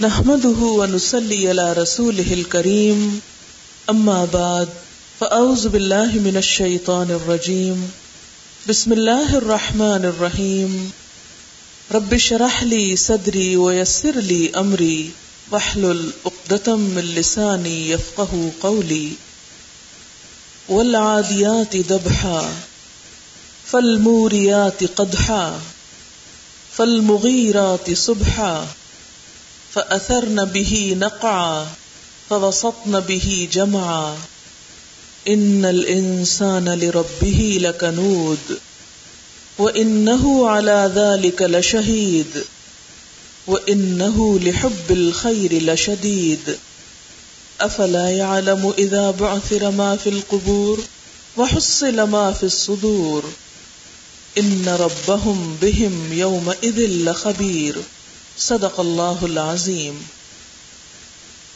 نحمده ونصلي على رسوله الكريم. أما بعد، فأعوذ بالله من الشيطان الرجيم. بسم الله الرحمن الرحيم. رب اشرح لي صدري ويسر لي أمري. واحلل عقدة من لساني يفقه قولي. والعاديات ذبحا. فالموريات قدحا. فالمغيرات صبحا. فأثرن به نقعا فوسطن به جمعا إن الإنسان لربه لكنود وإنه على ذلك لشهيد وإنه لحب الخير لشديد أفلا يعلم إذا بعثر ما في القبور وحصل ما في الصدور إن ربهم بهم يومئذ لخبير صدق اللہ العظیم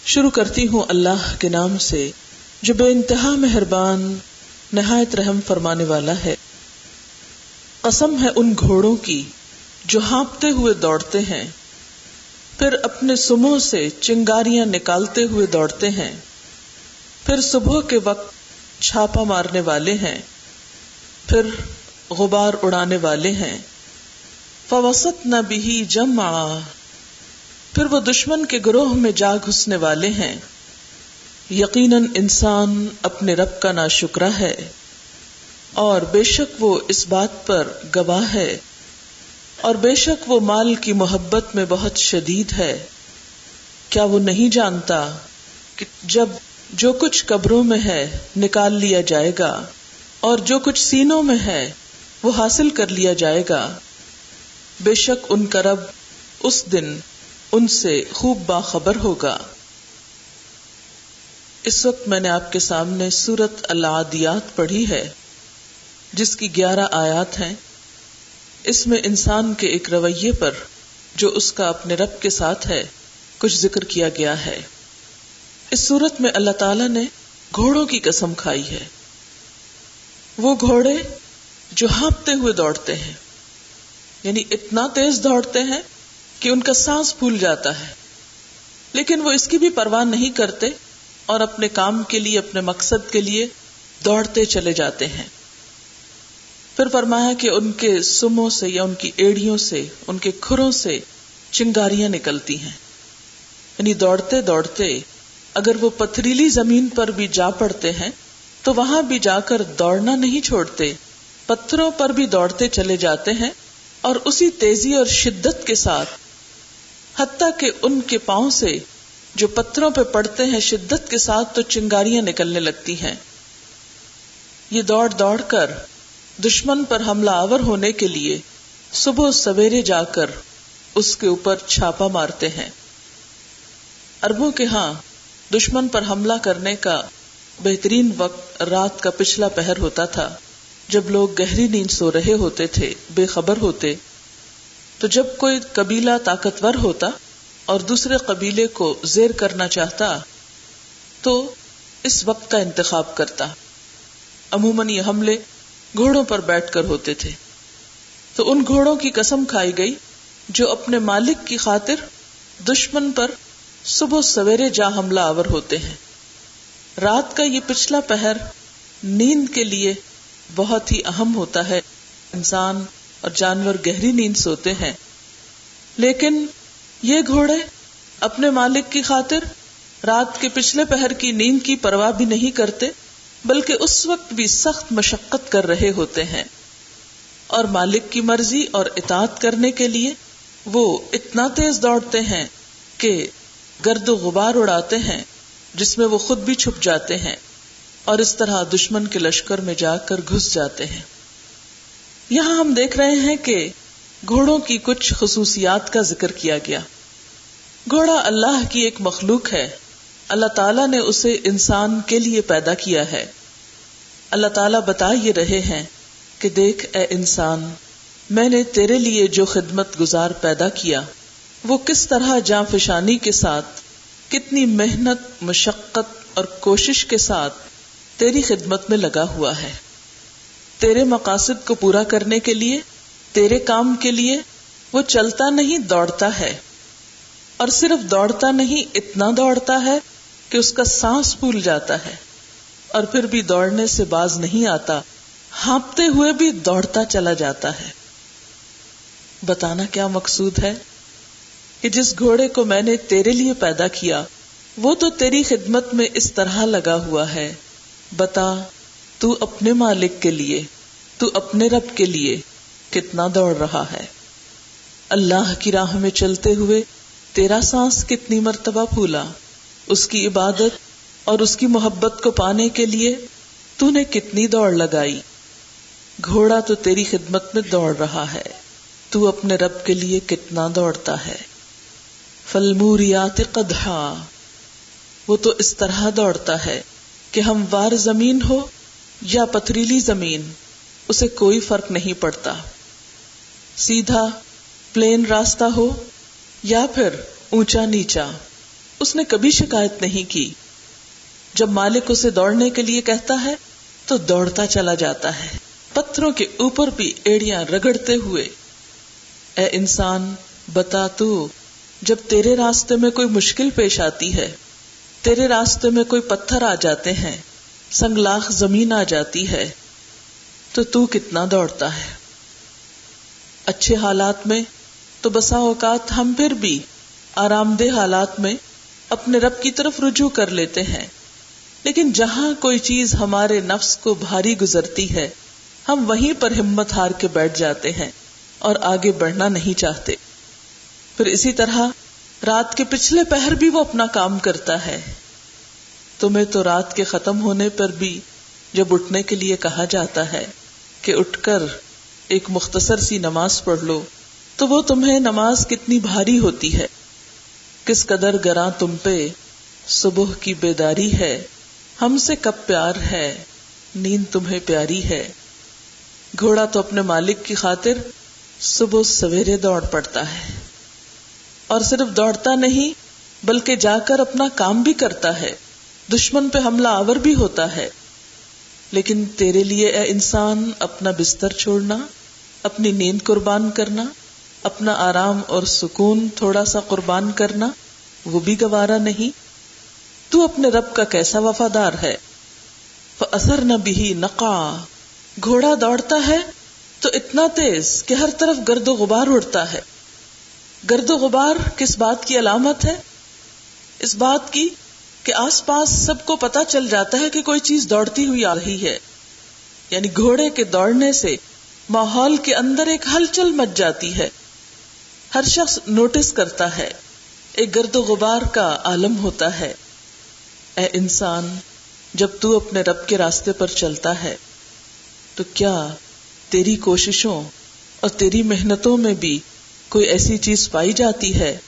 شروع کرتی ہوں اللہ کے نام سے، جو بے انتہا مہربان، نہایت رحم فرمانے والا ہے۔ قسم ہے ان گھوڑوں کی جو ہانپتے ہوئے دوڑتے ہیں۔ پھر اپنے سموں سے چنگاریاں نکالتے ہوئے دوڑتے ہیں۔ پھر صبح کے وقت چھاپا مارنے والے ہیں۔ پھر غبار اڑانے والے ہیں۔ فوسط نہ بھی جم پھر وہ دشمن کے گروہ میں جا گھسنے والے ہیں۔ یقیناً انسان اپنے رب کا نا شکرا ہے۔ اور بے شک وہ اس بات پر گواہ ہے۔ اور بے شک وہ مال کی محبت میں بہت شدید ہے۔ کیا وہ نہیں جانتا کہ جب جو کچھ قبروں میں ہے نکال لیا جائے گا اور جو کچھ سینوں میں ہے وہ حاصل کر لیا جائے گا۔ بے شک ان کا رب اس دن ان سے خوب باخبر ہوگا۔ اس وقت میں نے آپ کے سامنے سورت العادیات پڑھی ہے، جس کی گیارہ آیات ہیں۔ اس میں انسان کے ایک رویے پر جو اس کا اپنے رب کے ساتھ ہے، کچھ ذکر کیا گیا ہے۔ اس صورت میں اللہ تعالی نے گھوڑوں کی قسم کھائی ہے۔ وہ گھوڑے جو ہانپتے ہوئے دوڑتے ہیں۔ یعنی اتنا تیز دوڑتے ہیں کہ ان کا سانس پھول جاتا ہے۔ لیکن وہ اس کی بھی پرواہ نہیں کرتے اور اپنے کام کے لیے، اپنے مقصد کے لیے دوڑتے چلے جاتے ہیں۔ پھر فرمایا کہ ان کے سموں سے یا ان کی ایڑیوں سے، ان کے کھروں سے چنگاریاں نکلتی ہیں۔ یعنی دوڑتے دوڑتے اگر وہ پتھریلی زمین پر بھی جا پڑتے ہیں، تو وہاں بھی جا کر دوڑنا نہیں چھوڑتے، پتھروں پر بھی دوڑتے چلے جاتے ہیں۔ اور اسی تیزی اور شدت کے ساتھ، حتیٰ کہ ان کے پاؤں سے جو پتھروں پہ پڑتے ہیں، شدت کے ساتھ تو چنگاریاں نکلنے لگتی ہیں۔ یہ دوڑ دوڑ کر دشمن پر حملہ آور ہونے کے لیے صبح سویرے جا کر اس کے اوپر چھاپا مارتے ہیں۔ اربوں کے ہاں دشمن پر حملہ کرنے کا بہترین وقت رات کا پچھلا پہر ہوتا تھا۔ جب لوگ گہری نیند سو رہے ہوتے تھے، بے خبر ہوتے، تو جب کوئی قبیلہ طاقتور ہوتا اور دوسرے قبیلے کو زیر کرنا چاہتا، تو اس وقت کا انتخاب کرتا۔ عموماً یہ حملے گھوڑوں پر بیٹھ کر ہوتے تھے۔ تو ان گھوڑوں کی قسم کھائی گئی جو اپنے مالک کی خاطر دشمن پر صبح سویرے جا حملہ آور ہوتے ہیں۔ رات کا یہ پچھلا پہر نیند کے لیے بہت ہی اہم ہوتا ہے۔ انسان اور جانور گہری نیند سوتے ہیں۔ لیکن یہ گھوڑے اپنے مالک کی خاطر رات کے پچھلے پہر کی نیند کی پرواہ بھی نہیں کرتے، بلکہ اس وقت بھی سخت مشقت کر رہے ہوتے ہیں۔ اور مالک کی مرضی اور اطاعت کرنے کے لیے وہ اتنا تیز دوڑتے ہیں کہ گرد و غبار اڑاتے ہیں، جس میں وہ خود بھی چھپ جاتے ہیں۔ اور اس طرح دشمن کے لشکر میں جا کر گھس جاتے ہیں۔ یہاں ہم دیکھ رہے ہیں کہ گھوڑوں کی کچھ خصوصیات کا ذکر کیا گیا۔ گھوڑا اللہ کی ایک مخلوق ہے۔ اللہ تعالیٰ نے اسے انسان کے لیے پیدا کیا ہے۔ اللہ تعالیٰ بتا یہ رہے ہیں کہ دیکھ اے انسان، میں نے تیرے لیے جو خدمت گزار پیدا کیا، وہ کس طرح جاں فشانی کے ساتھ، کتنی محنت، مشقت اور کوشش کے ساتھ تیری خدمت میں لگا ہوا ہے۔ تیرے مقاصد کو پورا کرنے کے لیے، تیرے کام کے لیے وہ چلتا نہیں، دوڑتا ہے۔ اور صرف دوڑتا نہیں، اتنا دوڑتا ہے کہ اس کا سانس پھول جاتا ہے۔ اور پھر بھی دوڑنے سے باز نہیں آتا، ہانپتے ہوئے بھی دوڑتا چلا جاتا ہے۔ بتانا کیا مقصود ہے؟ کہ جس گھوڑے کو میں نے تیرے لیے پیدا کیا، وہ تو تیری خدمت میں اس طرح لگا ہوا ہے۔ بتا، تو اپنے مالک کے لیے، تو اپنے رب کے لیے کتنا دوڑ رہا ہے۔ اللہ کی راہ میں چلتے ہوئے تیرا سانس کتنی مرتبہ پھولا۔ اس کی عبادت اور اس کی محبت کو پانے کے لیے تو نے کتنی دوڑ لگائی۔ گھوڑا تو تیری خدمت میں دوڑ رہا ہے۔ تو اپنے رب کے لیے کتنا دوڑتا ہے۔ فلموریات قدحا۔ وہ تو اس طرح دوڑتا ہے۔ کہ ہم وار زمین ہو یا پتھریلی زمین، اسے کوئی فرق نہیں پڑتا۔ سیدھا پلین راستہ ہو یا پھر اونچا نیچا، اس نے کبھی شکایت نہیں کی۔ جب مالک اسے دوڑنے کے لیے کہتا ہے، تو دوڑتا چلا جاتا ہے۔ پتھروں کے اوپر بھی ایڑیاں رگڑتے ہوئے۔ اے انسان، بتا تو، جب تیرے راستے میں کوئی مشکل پیش آتی ہے تیرے راستے میں کوئی پتھر آ جاتے ہیں، سنگلاخ زمین آ جاتی ہے، تو تو کتنا دوڑتا ہے؟ اچھے حالات میں تو بسا اوقات ہم پھر بھی آرام دہ حالات میں اپنے رب کی طرف رجوع کر لیتے ہیں۔ لیکن جہاں کوئی چیز ہمارے نفس کو بھاری گزرتی ہے، ہم وہیں پر ہمت ہار کے بیٹھ جاتے ہیں اور آگے بڑھنا نہیں چاہتے۔ پھر اسی طرح رات کے پچھلے پہر بھی وہ اپنا کام کرتا ہے۔ تمہیں تو رات کے ختم ہونے پر بھی جب اٹھنے کے لیے کہا جاتا ہے کہ اٹھ کر ایک مختصر سی نماز پڑھ لو، تو وہ تمہیں نماز کتنی بھاری ہوتی ہے۔ کس قدر گراں تم پہ صبح کی بیداری ہے، ہم سے کب پیار ہے، نیند تمہیں پیاری ہے۔ گھوڑا تو اپنے مالک کی خاطر صبح سویرے دوڑ پڑتا ہے۔ اور صرف دوڑتا نہیں، بلکہ جا کر اپنا کام بھی کرتا ہے۔ دشمن پہ حملہ آور بھی ہوتا ہے۔ لیکن تیرے لیے اے انسان، اپنا بستر چھوڑنا، اپنی نیند قربان کرنا، اپنا آرام اور سکون تھوڑا سا قربان کرنا، وہ بھی گوارا نہیں۔ تو اپنے رب کا کیسا وفادار ہے؟ اثر نہ بھی نقا گھوڑا دوڑتا ہے تو اتنا تیز کہ ہر طرف گرد و غبار اڑتا ہے۔ گرد و غبار کس بات کی علامت ہے؟ اس بات کی کہ آس پاس سب کو پتا چل جاتا ہے کہ کوئی چیز دوڑتی ہوئی آ رہی ہے۔ یعنی گھوڑے کے دوڑنے سے ماحول کے اندر ایک ہلچل مچ جاتی ہے۔ ہر شخص نوٹس کرتا ہے، ایک گرد و غبار کا عالم ہوتا ہے۔ اے انسان، جب تو اپنے رب کے راستے پر چلتا ہے، تو کیا تیری کوششوں اور تیری محنتوں میں بھی کوئی ایسی چیز پائی جاتی ہے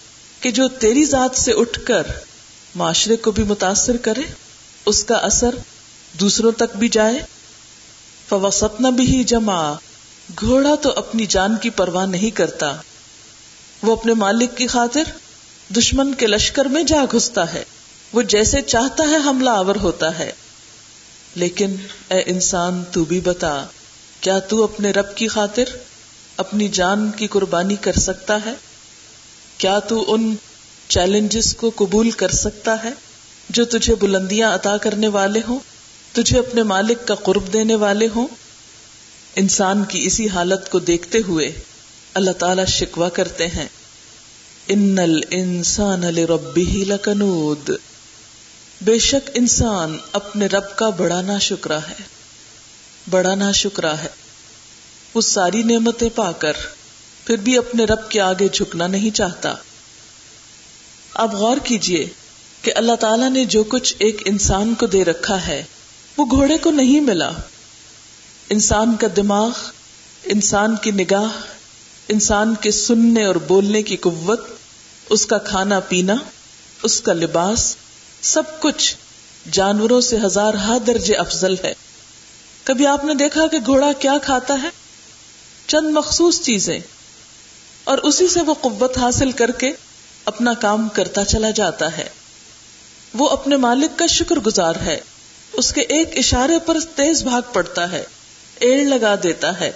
کہ جو تیری ذات سے اٹھ کر معاشرے کو بھی متاثر کرے، اس کا اثر دوسروں تک بھی جائے؟ فوسط بھی جمع، گھوڑا تو اپنی جان کی پرواہ نہیں کرتا۔ وہ اپنے مالک کی خاطر دشمن کے لشکر میں جا گھستا ہے۔ وہ جیسے چاہتا ہے حملہ آور ہوتا ہے۔ لیکن اے انسان تو بھی بتا، کیا تو اپنے رب کی خاطر اپنی جان کی قربانی کر سکتا ہے؟ کیا تو ان چیلنجز کو قبول کر سکتا ہے جو تجھے بلندیاں عطا کرنے والے ہوں، تجھے اپنے مالک کا قرب دینے والے ہوں؟ انسان کی اسی حالت کو دیکھتے ہوئے اللہ تعالی شکوا کرتے ہیں۔ ان الانسان لربه لکنود۔ بے شک انسان اپنے رب کا بڑا نا شکرا ہے۔ بڑا نا شکرا ہے۔ وہ ساری نعمتیں پا کر پھر بھی اپنے رب کے آگے جھکنا نہیں چاہتا۔ اب غور کیجیے کہ اللہ تعالیٰ نے جو کچھ ایک انسان کو دے رکھا ہے، وہ گھوڑے کو نہیں ملا۔ انسان کا دماغ، انسان کی نگاہ، انسان کے سننے اور بولنے کی قوت، اس کا کھانا پینا، اس کا لباس، سب کچھ جانوروں سے ہزار ہا درجے افضل ہے۔ کبھی آپ نے دیکھا کہ گھوڑا کیا کھاتا ہے؟ چند مخصوص چیزیں اور اسی سے وہ قوت حاصل کر کے اپنا کام کرتا چلا جاتا ہے۔ وہ اپنے مالک کا شکر گزار ہے۔ اس کے ایک اشارے پر تیز بھاگ پڑتا ہے، ایڑ لگا دیتا ہے۔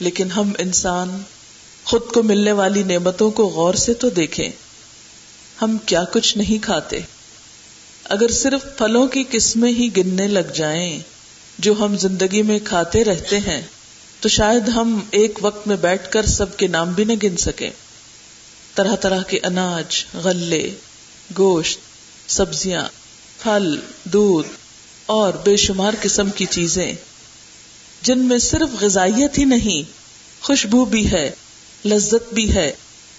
لیکن ہم انسان، خود کو ملنے والی نعمتوں کو غور سے تو دیکھیں۔ ہم کیا کچھ نہیں کھاتے۔ اگر صرف پھلوں کی قسمیں ہی گننے لگ جائیں، جو ہم زندگی میں کھاتے رہتے ہیں تو شاید ہم ایک وقت میں بیٹھ کر سب کے نام بھی نہ گن سکیں۔ طرح طرح کے اناج، غلے، گوشت، سبزیاں، پھل، دودھ اور بے شمار قسم کی چیزیں۔ جن میں صرف غذائیت ہی نہیں، خوشبو بھی ہے، لذت بھی ہے،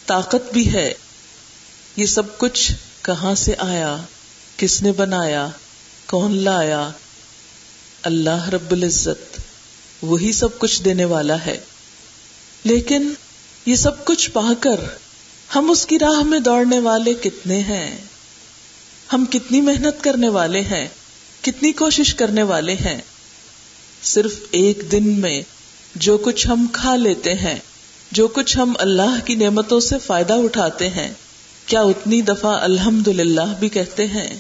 طاقت بھی ہے۔ یہ سب کچھ کہاں سے آیا؟ کس نے بنایا؟ کون لایا؟ اللہ رب العزت۔ وہی سب کچھ دینے والا ہے۔ لیکن یہ سب کچھ پا کر ہم اس کی راہ میں دوڑنے والے کتنے ہیں؟ ہم کتنی محنت کرنے والے ہیں؟ کتنی کوشش کرنے والے ہیں؟ صرف ایک دن میں جو کچھ ہم کھا لیتے ہیں، جو کچھ ہم اللہ کی نعمتوں سے فائدہ اٹھاتے ہیں، کیا اتنی دفعہ الحمد للہ بھی کہتے ہیں؟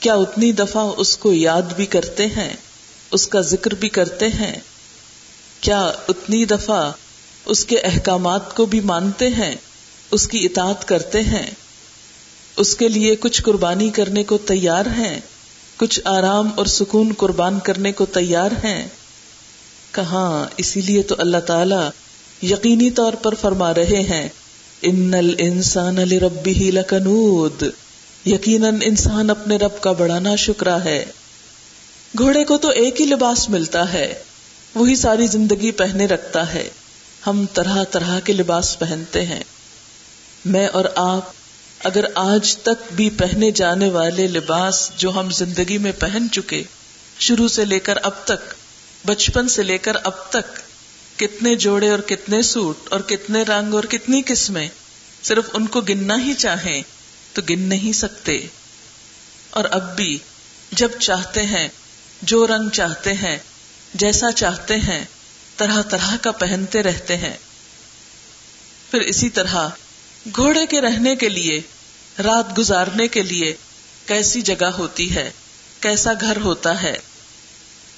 کیا اتنی دفعہ اس کو یاد بھی کرتے ہیں؟ اس کا ذکر بھی کرتے ہیں۔ کیا اتنی دفعہ اس کے احکامات کو بھی مانتے ہیں، اس کی اطاعت کرتے ہیں۔ اس کے لیے کچھ قربانی کرنے کو تیار ہیں، کچھ آرام اور سکون قربان کرنے کو تیار ہیں۔ کہاں؟ اسی لیے تو اللہ تعالی یقینی طور پر فرما رہے ہیں، ان الانسان لربه لکنود یقیناً انسان اپنے رب کا بڑا نا شکرا ہے۔ گھوڑے کو تو ایک ہی لباس ملتا ہے، وہی ساری زندگی پہنے رکھتا ہے۔ ہم طرح طرح کے لباس پہنتے ہیں۔ میں اور آپ اگر آج تک بھی پہنے جانے والے لباس جو ہم زندگی میں پہن چکے، شروع سے لے کر اب تک، بچپن سے لے کر اب تک، کتنے جوڑے اور کتنے سوٹ اور کتنے رنگ اور کتنی قسمیں صرف ان کو گننا ہی چاہیں تو گن نہیں سکتے۔ اور اب بھی جب چاہتے ہیں جو رنگ چاہتے ہیں، جیسا چاہتے ہیں، طرح طرح کا پہنتے رہتے ہیں۔ پھر اسی طرح، گھوڑے کے رہنے کے لیے، رات گزارنے کے لیے کیسی جگہ ہوتی ہے، کیسا گھر ہوتا ہے۔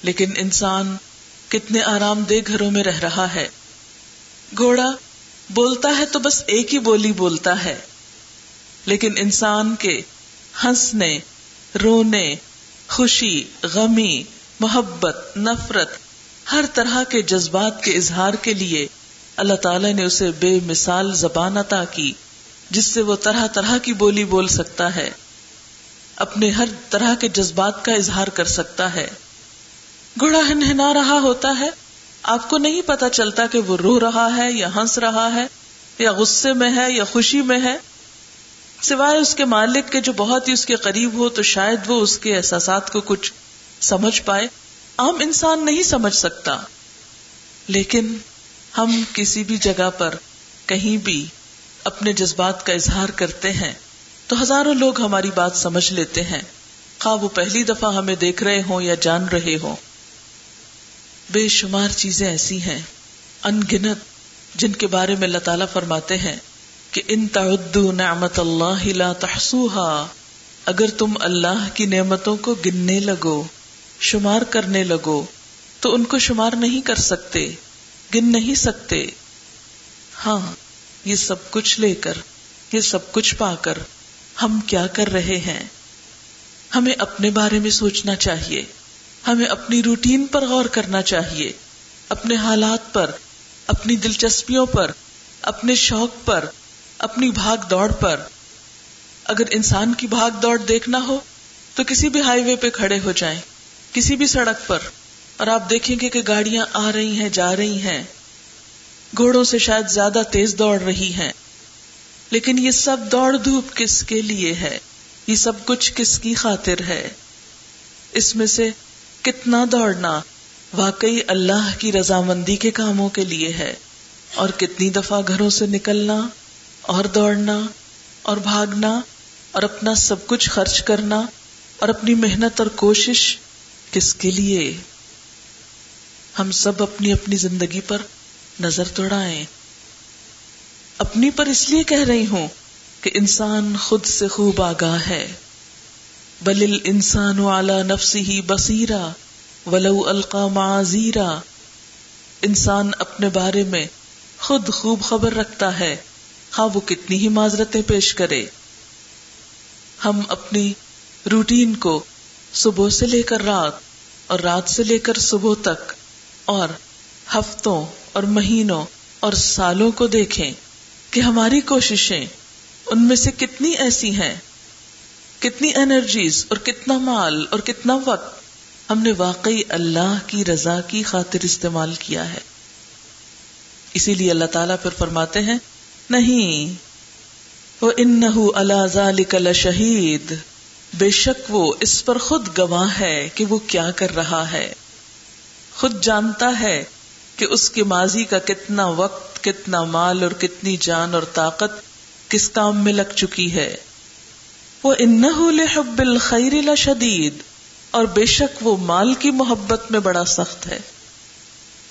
لیکن انسان کتنے آرام دہ گھروں میں رہ رہا ہے۔ گھوڑا بولتا ہے تو بس ایک ہی بولی بولتا ہے۔ لیکن انسان کے ہنسنے، رونے خوشی، غمی، محبت، نفرت، ہر طرح کے جذبات کے اظہار کے لیے اللہ تعالی نے اسے بے مثال زبان عطا کی، جس سے وہ طرح طرح کی بولی بول سکتا ہے، اپنے ہر طرح کے جذبات کا اظہار کر سکتا ہے۔ گھوڑا ہنہنا رہا ہوتا ہے، آپ کو نہیں پتا چلتا کہ وہ رو رہا ہے یا ہنس رہا ہے، یا غصے میں ہے یا خوشی میں ہے۔ سوائے اس کے مالک کے جو بہت ہی اس کے قریب ہو، تو شاید وہ اس کے احساسات کو کچھ سمجھ پائے۔ عام انسان نہیں سمجھ سکتا۔ لیکن ہم کسی بھی جگہ پر کہیں بھی اپنے جذبات کا اظہار کرتے ہیں، تو ہزاروں لوگ ہماری بات سمجھ لیتے ہیں۔ خواہ وہ پہلی دفعہ ہمیں دیکھ رہے ہوں یا جان رہے ہوں۔ بے شمار چیزیں ایسی ہیں ان گنت جن کے بارے میں اللہ تعالیٰ فرماتے ہیں۔ کہ ان تعدو نعمت اللہ لا تحسوها اگر تم اللہ کی نعمتوں کو گننے لگو، شمار کرنے لگو، تو ان کو شمار نہیں کر سکتے، گن نہیں سکتے۔ ہاں یہ سب کچھ لے کر، یہ سب کچھ پا کر ہم کیا کر رہے ہیں؟ ہمیں اپنے بارے میں سوچنا چاہیے، ہمیں اپنی روٹین پر غور کرنا چاہیے، اپنے حالات پر، اپنی دلچسپیوں پر، اپنے شوق پر۔ اپنی بھاگ دوڑ پر۔ اگر انسان کی بھاگ دوڑ دیکھنا ہو، تو کسی بھی ہائی وے پہ کھڑے ہو جائیں، کسی بھی سڑک پر۔ اور آپ دیکھیں گے کہ گاڑیاں آ رہی ہیں، جا رہی ہیں۔ گھوڑوں سے شاید زیادہ تیز دوڑ رہی ہیں۔ لیکن یہ سب دوڑ دھوپ کس کے لیے ہے؟ یہ سب کچھ کس کی خاطر ہے؟ اس میں سے کتنا دوڑنا واقعی اللہ کی رضامندی کے کاموں کے لیے ہے؟ اور کتنی دفعہ گھروں سے نکلنا اور دوڑنا اور بھاگنا اور اپنا سب کچھ خرچ کرنا اور اپنی محنت اور کوشش کس کے لیے؟ ہم سب اپنی اپنی زندگی پر نظر توڑائیں اپنی پر اس لیے کہہ رہی ہوں کہ انسان خود سے خوب آگاہ ہے۔ بل انسان والا نفسی ہی بصیرا ولو القا معذیرا انسان اپنے بارے میں خود خوب خبر رکھتا ہے۔ ہاں وہ کتنی ہی معذرتیں پیش کرے۔ ہم اپنی روٹین کو صبح سے لے کر رات اور رات سے لے کر صبح تک اور ہفتوں اور مہینوں اور سالوں کو دیکھیں کہ ہماری کوششیں ان میں سے کتنی ایسی ہیں، کتنی انرجیز اور کتنا مال اور کتنا وقت ہم نے واقعی اللہ کی رضا کی خاطر استعمال کیا ہے۔ اسی لیے اللہ تعالیٰ پھر فرماتے ہیں نہیں۔ وہ ان اللہ شہید بے شک وہ اس پر خود گواہ ہے کہ وہ کیا کر رہا ہے۔ خود جانتا ہے کہ اس کے ماضی کا کتنا وقت، کتنا مال اور کتنی جان اور طاقت کس کام میں لگ چکی ہے۔ وہ ان لحب الخیر شدید اور بے شک وہ مال کی محبت میں بڑا سخت ہے۔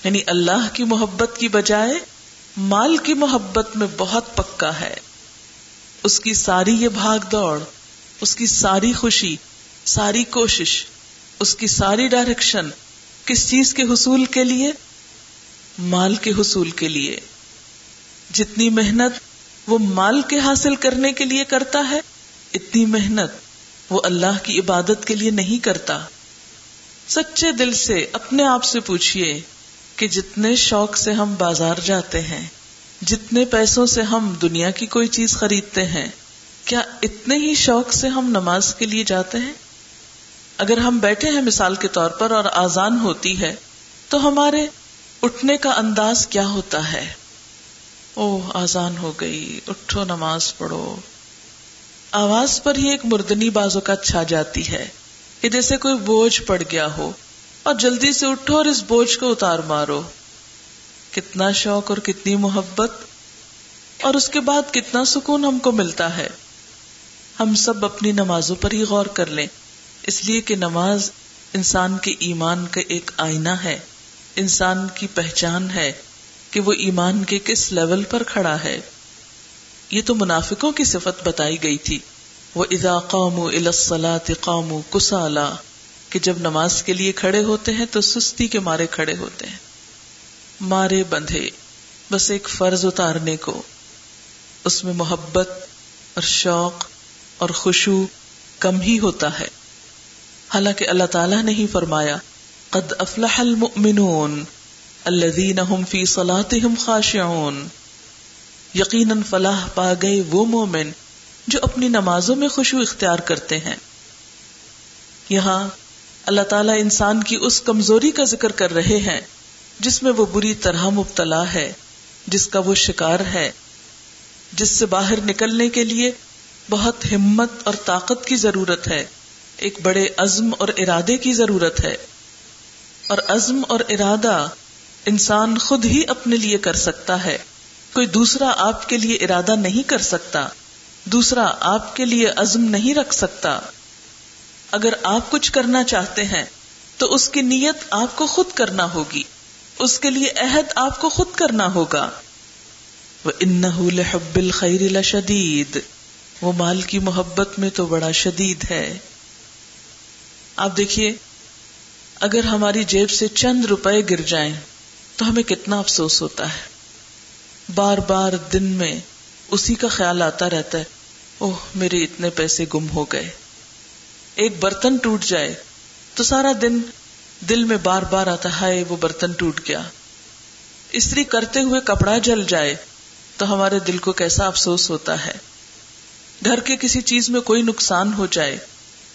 یعنی اللہ کی محبت کی بجائے مال کی محبت میں بہت پکا ہے۔ اس کی ساری یہ بھاگ دوڑ، اس کی ساری خوشی، ساری کوشش، اس کی ساری ڈائریکشن کس چیز کے حصول کے لیے؟ مال کے حصول کے لیے۔ جتنی محنت وہ مال کے حاصل کرنے کے لیے کرتا ہے، اتنی محنت وہ اللہ کی عبادت کے لیے نہیں کرتا۔ سچے دل سے اپنے آپ سے پوچھئے کہ جتنے شوق سے ہم بازار جاتے ہیں، جتنے پیسوں سے ہم دنیا کی کوئی چیز خریدتے ہیں، کیا اتنے ہی شوق سے ہم نماز کے لیے جاتے ہیں؟ اگر ہم بیٹھے ہیں مثال کے طور پر اور آزان ہوتی ہے، تو ہمارے اٹھنے کا انداز کیا ہوتا ہے؟ او آزان ہو گئی، اٹھو نماز پڑھو۔ آواز پر ہی ایک مردنی بازو کا چھا جاتی ہے کہ جیسے کوئی بوجھ پڑ گیا ہو۔ اور جلدی سے اٹھو اور اس بوجھ کو اتار مارو۔ کتنا شوق اور کتنی محبت۔ اور اس کے بعد کتنا سکون ہم کو ملتا ہے۔ ہم سب اپنی نمازوں پر ہی غور کر لیں۔ اس لیے کہ نماز انسان کے ایمان کا ایک آئینہ ہے۔ انسان کی پہچان ہے کہ وہ ایمان کے کس لیول پر کھڑا ہے۔ یہ تو منافقوں کی صفت بتائی گئی تھی۔ وہ ادا قوم الاسلاط قوم کسالا کہ جب نماز کے لیے کھڑے ہوتے ہیں تو سستی کے مارے کھڑے ہوتے ہیں۔ مارے بندھے، بس ایک فرض اتارنے کو۔ اس میں محبت اور شوق اور خوشبو کم ہی ہوتا ہے۔ حالانکہ اللہ تعالیٰ نے ہی فرمایا، قد افلح المؤمنون الذين هم في صلاتهم خاشعون۔ یقیناً فلاح پا گئے وہ مومن جو اپنی نمازوں میں خوشبو اختیار کرتے ہیں۔ یہاں اللہ تعالیٰ انسان کی اس کمزوری کا ذکر کر رہے ہیں، جس میں وہ بری طرح مبتلا ہے، جس کا وہ شکار ہے۔ جس سے باہر نکلنے کے لیے بہت ہمت اور طاقت کی ضرورت ہے، ایک بڑے عزم اور ارادے کی ضرورت ہے۔ اور عزم اور ارادہ انسان خود ہی اپنے لیے کر سکتا ہے۔ کوئی دوسرا آپ کے لیے ارادہ نہیں کر سکتا، دوسرا آپ کے لیے عزم نہیں رکھ سکتا۔ اگر آپ کچھ کرنا چاہتے ہیں، تو اس کی نیت آپ کو خود کرنا ہوگی۔ اس کے لیے عہد آپ کو خود کرنا ہوگا۔ وہ ان الخیر شدید وہ مال کی محبت میں تو بڑا شدید ہے۔ آپ دیکھیے، اگر ہماری جیب سے چند روپے گر جائیں، تو ہمیں کتنا افسوس ہوتا ہے۔ بار بار دن میں اسی کا خیال آتا رہتا ہے، اوہ، میرے اتنے پیسے گم ہو گئے۔ ایک برتن ٹوٹ جائے تو سارا دن دل میں بار بار آتا ہے وہ برتن ٹوٹ گیا۔ استری کرتے ہوئے کپڑا جل جائے تو ہمارے دل کو کیسا افسوس ہوتا ہے۔ گھر کے کسی چیز میں کوئی نقصان ہو جائے،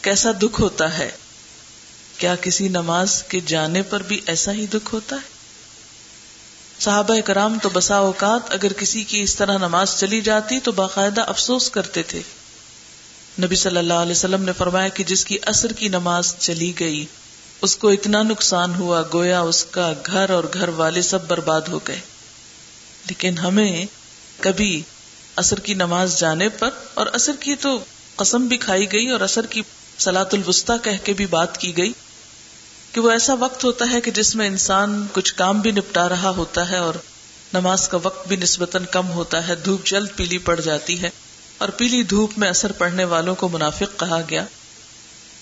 کیسا دکھ ہوتا ہے۔ کیا کسی نماز کے جانے پر بھی ایسا ہی دکھ ہوتا ہے؟ صحابہ کرام تو بسا اوقات اگر کسی کی اس طرح نماز چلی جاتی تو باقاعدہ افسوس کرتے تھے۔ نبی صلی اللہ علیہ وسلم نے فرمایا کہ جس کی اثر کی نماز چلی گئی، اس کو اتنا نقصان ہوا گویا اس کا گھر اور گھر والے سب برباد ہو گئے۔ لیکن ہمیں کبھی اثر کی نماز جانے پر، اور اثر کی تو قسم بھی کھائی گئی اور اثر کی سلاۃ الوسطی کہہ کے بھی بات کی گئی کہ وہ ایسا وقت ہوتا ہے کہ جس میں انسان کچھ کام بھی نپٹا رہا ہوتا ہے اور نماز کا وقت بھی نسبتاً کم ہوتا ہے، دھوپ جلد پیلی پڑ جاتی ہے۔ اور پیلی دھوپ میں اثر پڑنے والوں کو منافق کہا گیا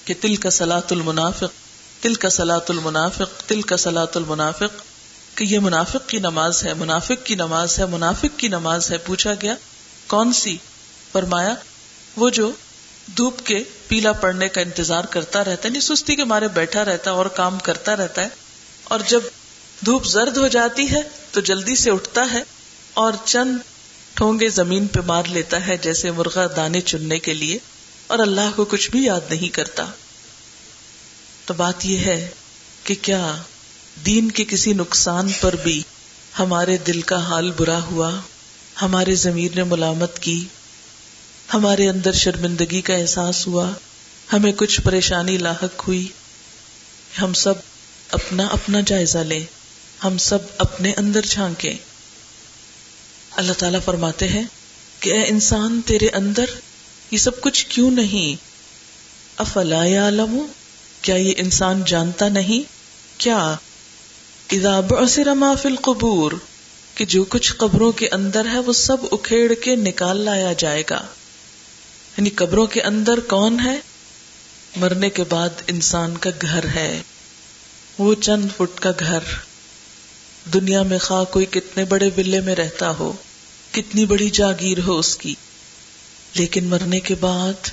کہ تل کا سلاۃ المنافق تل کا سلاۃ المنافق تل کا سلاۃ المنافق، کہ یہ منافق کی نماز ہے، منافق کی نماز ہے، منافق کی نماز ہے، پوچھا گیا، کون سی؟ فرمایا، وہ جو دھوپ کے پیلا پڑنے کا انتظار کرتا رہتا ہے نہیں سستی کے مارے بیٹھا رہتا ہے اور کام کرتا رہتا ہے، اور جب دھوپ زرد ہو جاتی ہے تو جلدی سے اٹھتا ہے اور چند ٹھونگے زمین پہ مار لیتا ہے جیسے مرغا دانے چننے کے لیے، اور اللہ کو کچھ بھی یاد نہیں کرتا۔ تو بات یہ ہے کہ کیا دین کے کسی نقصان پر بھی ہمارے دل کا حال برا ہوا؟ ہمارے ضمیر نے ملامت کی؟ ہمارے اندر شرمندگی کا احساس ہوا؟ ہمیں کچھ پریشانی لاحق ہوئی؟ ہم سب اپنا اپنا جائزہ لیں، ہم سب اپنے اندر جھانکیں۔ اللہ تعالیٰ فرماتے ہیں کہ اے انسان تیرے اندر یہ سب کچھ کیوں نہیں؟ افلا عالم کیا یہ انسان جانتا نہیں؟ کیا؟ اذا بعثر ما فی القبور، کہ جو کچھ قبروں کے اندر ہے وہ سب اکھیڑ کے نکال لایا جائے گا۔ یعنی قبروں کے اندر کون ہے؟ مرنے کے بعد انسان کا گھر ہے۔ وہ چند فٹ کا گھر۔ دنیا میں خواہ کوئی کتنے بڑے بلے میں رہتا ہو۔ کتنی بڑی جاگیر ہو اس کی۔ لیکن مرنے کے بعد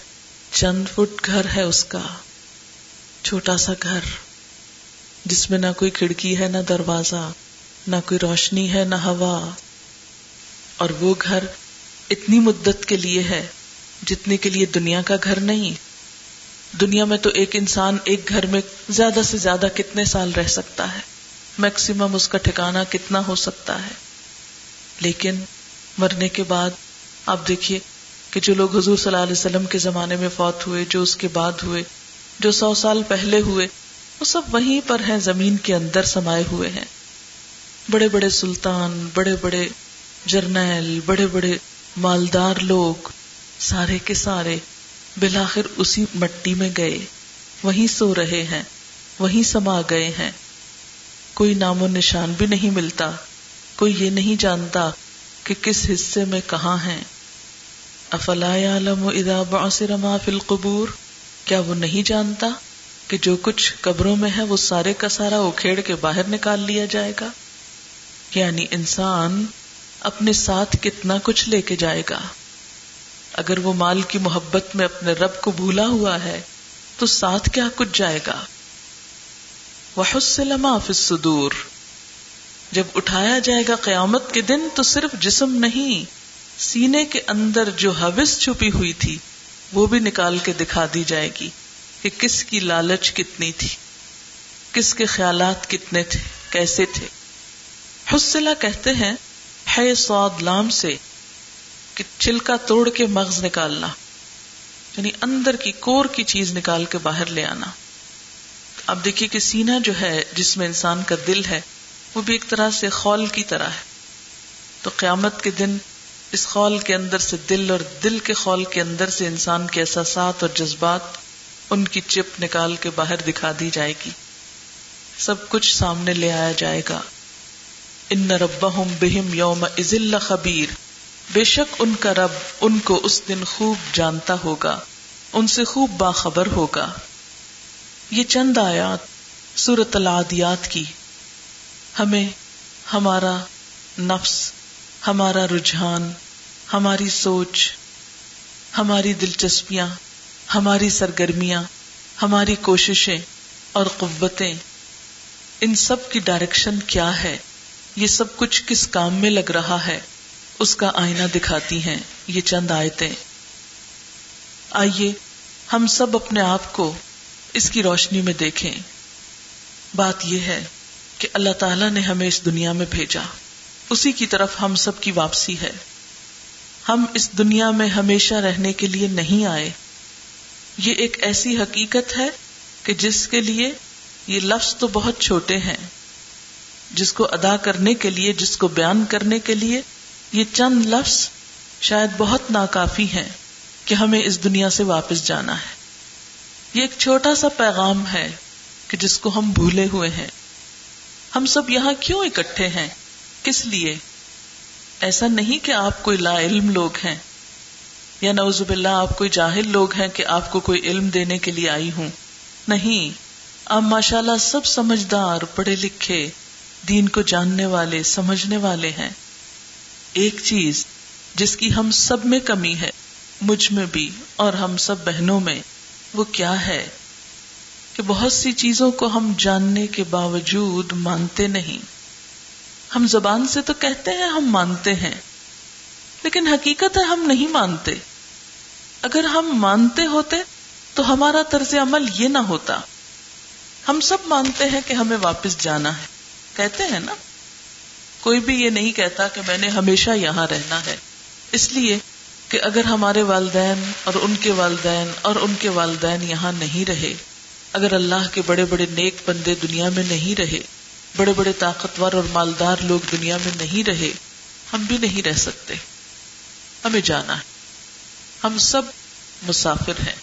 چند فٹ گھر ہے اس کا۔ چھوٹا سا گھر۔ جس میں نہ کوئی کھڑکی ہے، نہ دروازہ، نہ کوئی روشنی ہے، نہ ہوا۔ اور وہ گھر اتنی مدت کے لیے ہے، جتنے کے لیے دنیا کا گھر نہیں۔ دنیا میں تو ایک انسان ایک گھر میں زیادہ سے زیادہ کتنے سال رہ سکتا ہے؟ میکسیمم اس کا ٹھکانا کتنا ہو سکتا ہے؟ لیکن مرنے کے بعد آپ دیکھیے کہ جو لوگ حضور صلی اللہ علیہ وسلم کے زمانے میں فوت ہوئے، جو اس کے بعد ہوئے، جو سو سال پہلے ہوئے، وہ سب وہیں پر ہیں، زمین کے اندر سمائے ہوئے ہیں۔ بڑے بڑے سلطان، بڑے بڑے جرنیل، بڑے بڑے مالدار لوگ سارے کے سارے بلاخر اسی مٹی میں گئے۔ وہیں سو رہے ہیں، وہیں سما گئے ہیں۔ کوئی نام و نشان بھی نہیں ملتا، کوئی یہ نہیں جانتا کہ کس حصے میں کہاں ہیں؟ افلا عالم اذا بعثر ما فی القبور؟ کیا وہ نہیں جانتا کہ جو کچھ قبروں میں ہے وہ سارے کا سارا اکھیڑ کے باہر نکال لیا جائے گا؟ یعنی انسان اپنے ساتھ کتنا کچھ لے کے جائے گا۔ اگر وہ مال کی محبت میں اپنے رب کو بھولا ہوا ہے، تو ساتھ کیا کچھ جائے گا؟ وہ الصدور۔ جب اٹھایا جائے گا قیامت کے دن تو صرف جسم نہیں، سینے کے اندر جو حوث چھپی ہوئی تھی، وہ بھی نکال کے دکھا دی جائے گی کہ کس کی لالچ کتنی تھی، کس کے خیالات کتنے تھے، کیسے تھے۔ حسلہ کہتے ہیں، ہے سعود لام سے کہ چھلکا توڑ کے مغز نکالنا یعنی اندر کی کور کی چیز نکال کے باہر لے آنا۔ اب دیکھیے کہ سینا جو ہے، جس میں انسان کا دل ہے وہ بھی ایک طرح سے خول کی طرح ہے۔ تو قیامت کے دن اس خول کے اندر سے دل اور دل کے خول کے اندر سے انسان کے احساسات اور جذبات ان کی چپ نکال کے باہر دکھا دی جائے گی۔ سب کچھ سامنے لے آیا جائے گا۔ ان رب بہم یوم ازل خبیر۔ بے شک ان کا رب ان کو اس دن خوب جانتا ہوگا۔ ان سے خوب باخبر ہوگا۔ یہ چند آیات سورت العادیات کی۔ ہمیں ہمارا نفس، ہمارا رجحان، ہماری سوچ، ہماری دلچسپیاں، ہماری سرگرمیاں، ہماری کوششیں اور قوتیں، ان سب کی ڈائریکشن کیا ہے؟ یہ سب کچھ کس کام میں لگ رہا ہے؟ اس کا آئینہ دکھاتی ہیں یہ چند آیتیں۔ آئیے ہم سب اپنے آپ کو اس کی روشنی میں دیکھیں۔ بات یہ ہے کہ اللہ تعالی نے ہمیں اس دنیا میں بھیجا۔ اسی کی طرف ہم سب کی واپسی ہے۔ ہم اس دنیا میں ہمیشہ رہنے کے لیے نہیں آئے۔ یہ ایک ایسی حقیقت ہے کہ جس کے لیے یہ لفظ تو بہت چھوٹے ہیں۔ جس کو ادا کرنے کے لیے، جس کو بیان کرنے کے لیے یہ چند لفظ شاید بہت ناکافی ہیں کہ ہمیں اس دنیا سے واپس جانا ہے۔ یہ ایک چھوٹا سا پیغام ہے کہ جس کو ہم بھولے ہوئے ہیں۔ ہم سب یہاں کیوں اکٹھے ہیں؟ کس لیے؟ ایسا نہیں کہ آپ کوئی لا علم لوگ ہیں، یا نوز باللہ آپ کوئی جاہل لوگ ہیں کہ آپ کو کوئی علم دینے کے لیے آئی ہوں۔ نہیں، آپ ماشاء اللہ سب سمجھدار، پڑھے لکھے، دین کو جاننے والے، سمجھنے والے ہیں۔ ایک چیز جس کی ہم سب میں کمی ہے، مجھ میں بھی اور ہم سب بہنوں میں، وہ کیا ہے؟ کہ بہت سی چیزوں کو ہم جاننے کے باوجود مانتے نہیں۔ ہم زبان سے تو کہتے ہیں ہم مانتے ہیں، لیکن حقیقت ہے ہم نہیں مانتے۔ اگر ہم مانتے ہوتے تو ہمارا طرز عمل یہ نہ ہوتا۔ ہم سب مانتے ہیں کہ ہمیں واپس جانا ہے۔ کہتے ہیں نا، کوئی بھی یہ نہیں کہتا کہ میں نے ہمیشہ یہاں رہنا ہے۔ اس لیے کہ اگر ہمارے والدین اور ان کے والدین اور ان کے والدین یہاں نہیں رہے اگر اللہ کے بڑے بڑے نیک بندے دنیا میں نہیں رہے، بڑے بڑے طاقتور اور مالدار لوگ دنیا میں نہیں رہے، ہم بھی نہیں رہ سکتے۔ ہمیں جانا ہے۔ ہم سب مسافر ہیں۔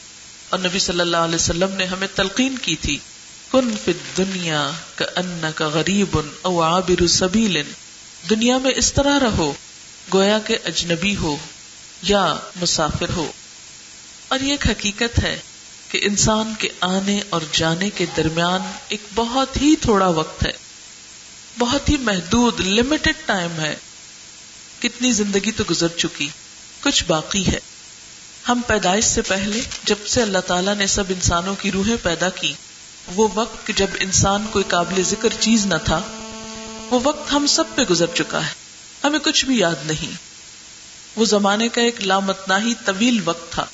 اور نبی صلی اللہ علیہ وسلم نے ہمیں تلقین کی تھی۔ کن فی دنیا کا ان کا غریب او عابر سبیل۔ دنیا میں اس طرح رہو، گویا کے اجنبی ہو یا مسافر ہو۔ اور یہ ایک حقیقت ہے۔ کہ انسان کے آنے اور جانے کے درمیان ایک بہت ہی تھوڑا وقت ہے۔ بہت ہی محدود لمیٹڈ ٹائم ہے۔ کتنی زندگی تو گزر چکی، کچھ باقی ہے۔ ہم پیدائش سے پہلے جب سے اللہ تعالیٰ نے سب انسانوں کی روحیں پیدا کی، وہ وقت جب انسان کوئی قابل ذکر چیز نہ تھا، وہ وقت ہم سب پہ گزر چکا ہے۔ ہمیں کچھ بھی یاد نہیں۔ وہ زمانے کا ایک لامتنا ہی طویل وقت تھا۔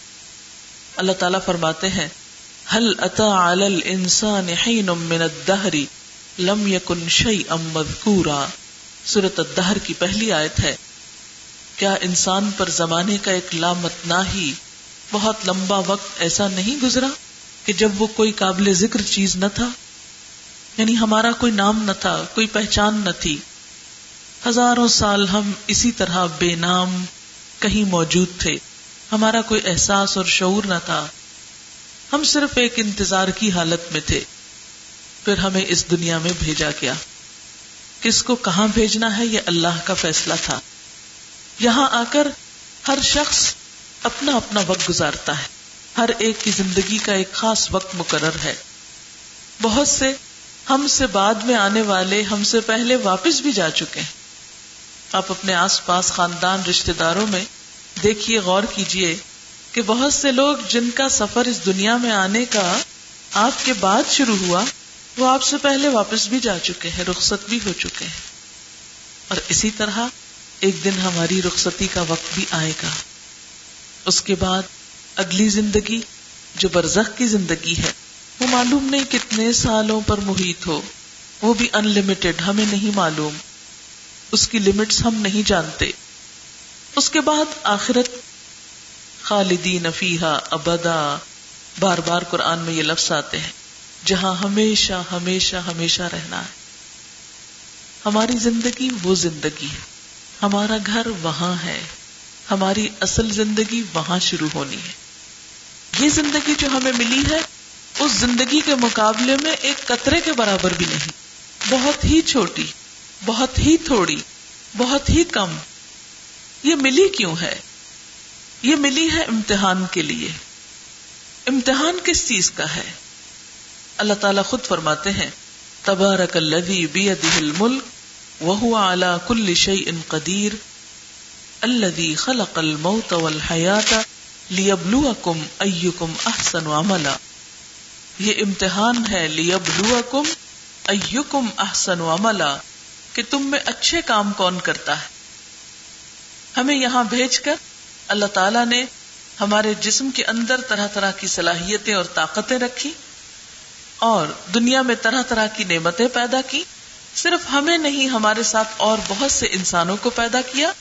اللہ تعالیٰ فرماتے ہیں حل اتا انسان من الدہری لم یکن شعی مذکورا؟ سورت الدہر کی پہلی آیت ہے، کیا انسان پر زمانے کا ایک لامتنا ہی بہت لمبا وقت ایسا نہیں گزرا کہ جب وہ کوئی قابل ذکر چیز نہ تھا؟ یعنی ہمارا کوئی نام نہ تھا، کوئی پہچان نہ تھی۔ ہزاروں سال ہم اسی طرح بے نام کہیں موجود تھے۔ ہمارا کوئی احساس اور شعور نہ تھا۔ ہم صرف ایک انتظار کی حالت میں تھے۔ پھر ہمیں اس دنیا میں بھیجا گیا۔ کس کو کہاں بھیجنا ہے یہ اللہ کا فیصلہ تھا۔ یہاں آ کر ہر شخص اپنا اپنا وقت گزارتا ہے۔ ہر ایک کی زندگی کا ایک خاص وقت مقرر ہے۔ بہت سے ہم سے بعد میں آنے والے ہم سے پہلے واپس بھی جا چکے ہیں۔ آپ اپنے آس پاس خاندان رشتے داروں میں دیکھیے غور کیجیے کہ بہت سے لوگ جن کا سفر اس دنیا میں آنے کا آپ کے بعد شروع ہوا، وہ آپ سے پہلے واپس بھی جا چکے ہیں، رخصت بھی ہو چکے ہیں۔ اور اسی طرح ایک دن ہماری رخصتی کا وقت بھی آئے گا۔ اس کے بعد اگلی زندگی جو برزخ کی زندگی ہے، وہ معلوم نہیں کتنے سالوں پر محیط ہو، وہ بھی ان لمیٹڈ ہمیں نہیں معلوم۔ اس کی لمٹس ہم نہیں جانتے۔ اس کے بعد آخرت خالدی نفیحا ابدا۔ بار بار قرآن میں یہ لفظ آتے ہیں، جہاں ہمیشہ ہمیشہ ہمیشہ رہنا ہے۔ ہماری زندگی وہ زندگی ہے، ہمارا گھر وہاں ہے، ہماری اصل زندگی وہاں شروع ہونی ہے۔ یہ زندگی جو ہمیں ملی ہے، اس زندگی کے مقابلے میں ایک قطرے کے برابر بھی نہیں۔ بہت ہی چھوٹی، بہت ہی تھوڑی، بہت ہی کم۔ یہ ملی کیوں ہے؟ یہ ملی ہے امتحان کے لیے۔ امتحان کس چیز کا ہے؟ اللہ تعالیٰ خود فرماتے ہیں تبارک الذی بیدہ الملک وهو على كل شيء قدیر الذي خلق الموت والحیات لیبلوکم ایکم احسن عملا۔ یہ امتحان ہے، لیبلوکم ایکم احسن عملا، کہ تم میں اچھے کام کون کرتا ہے؟ ہمیں یہاں بھیج کر اللہ تعالی نے ہمارے جسم کے اندر طرح طرح کی صلاحیتیں اور طاقتیں رکھی اور دنیا میں طرح طرح کی نعمتیں پیدا کی صرف ہمیں نہیں، ہمارے ساتھ اور بہت سے انسانوں کو پیدا کیا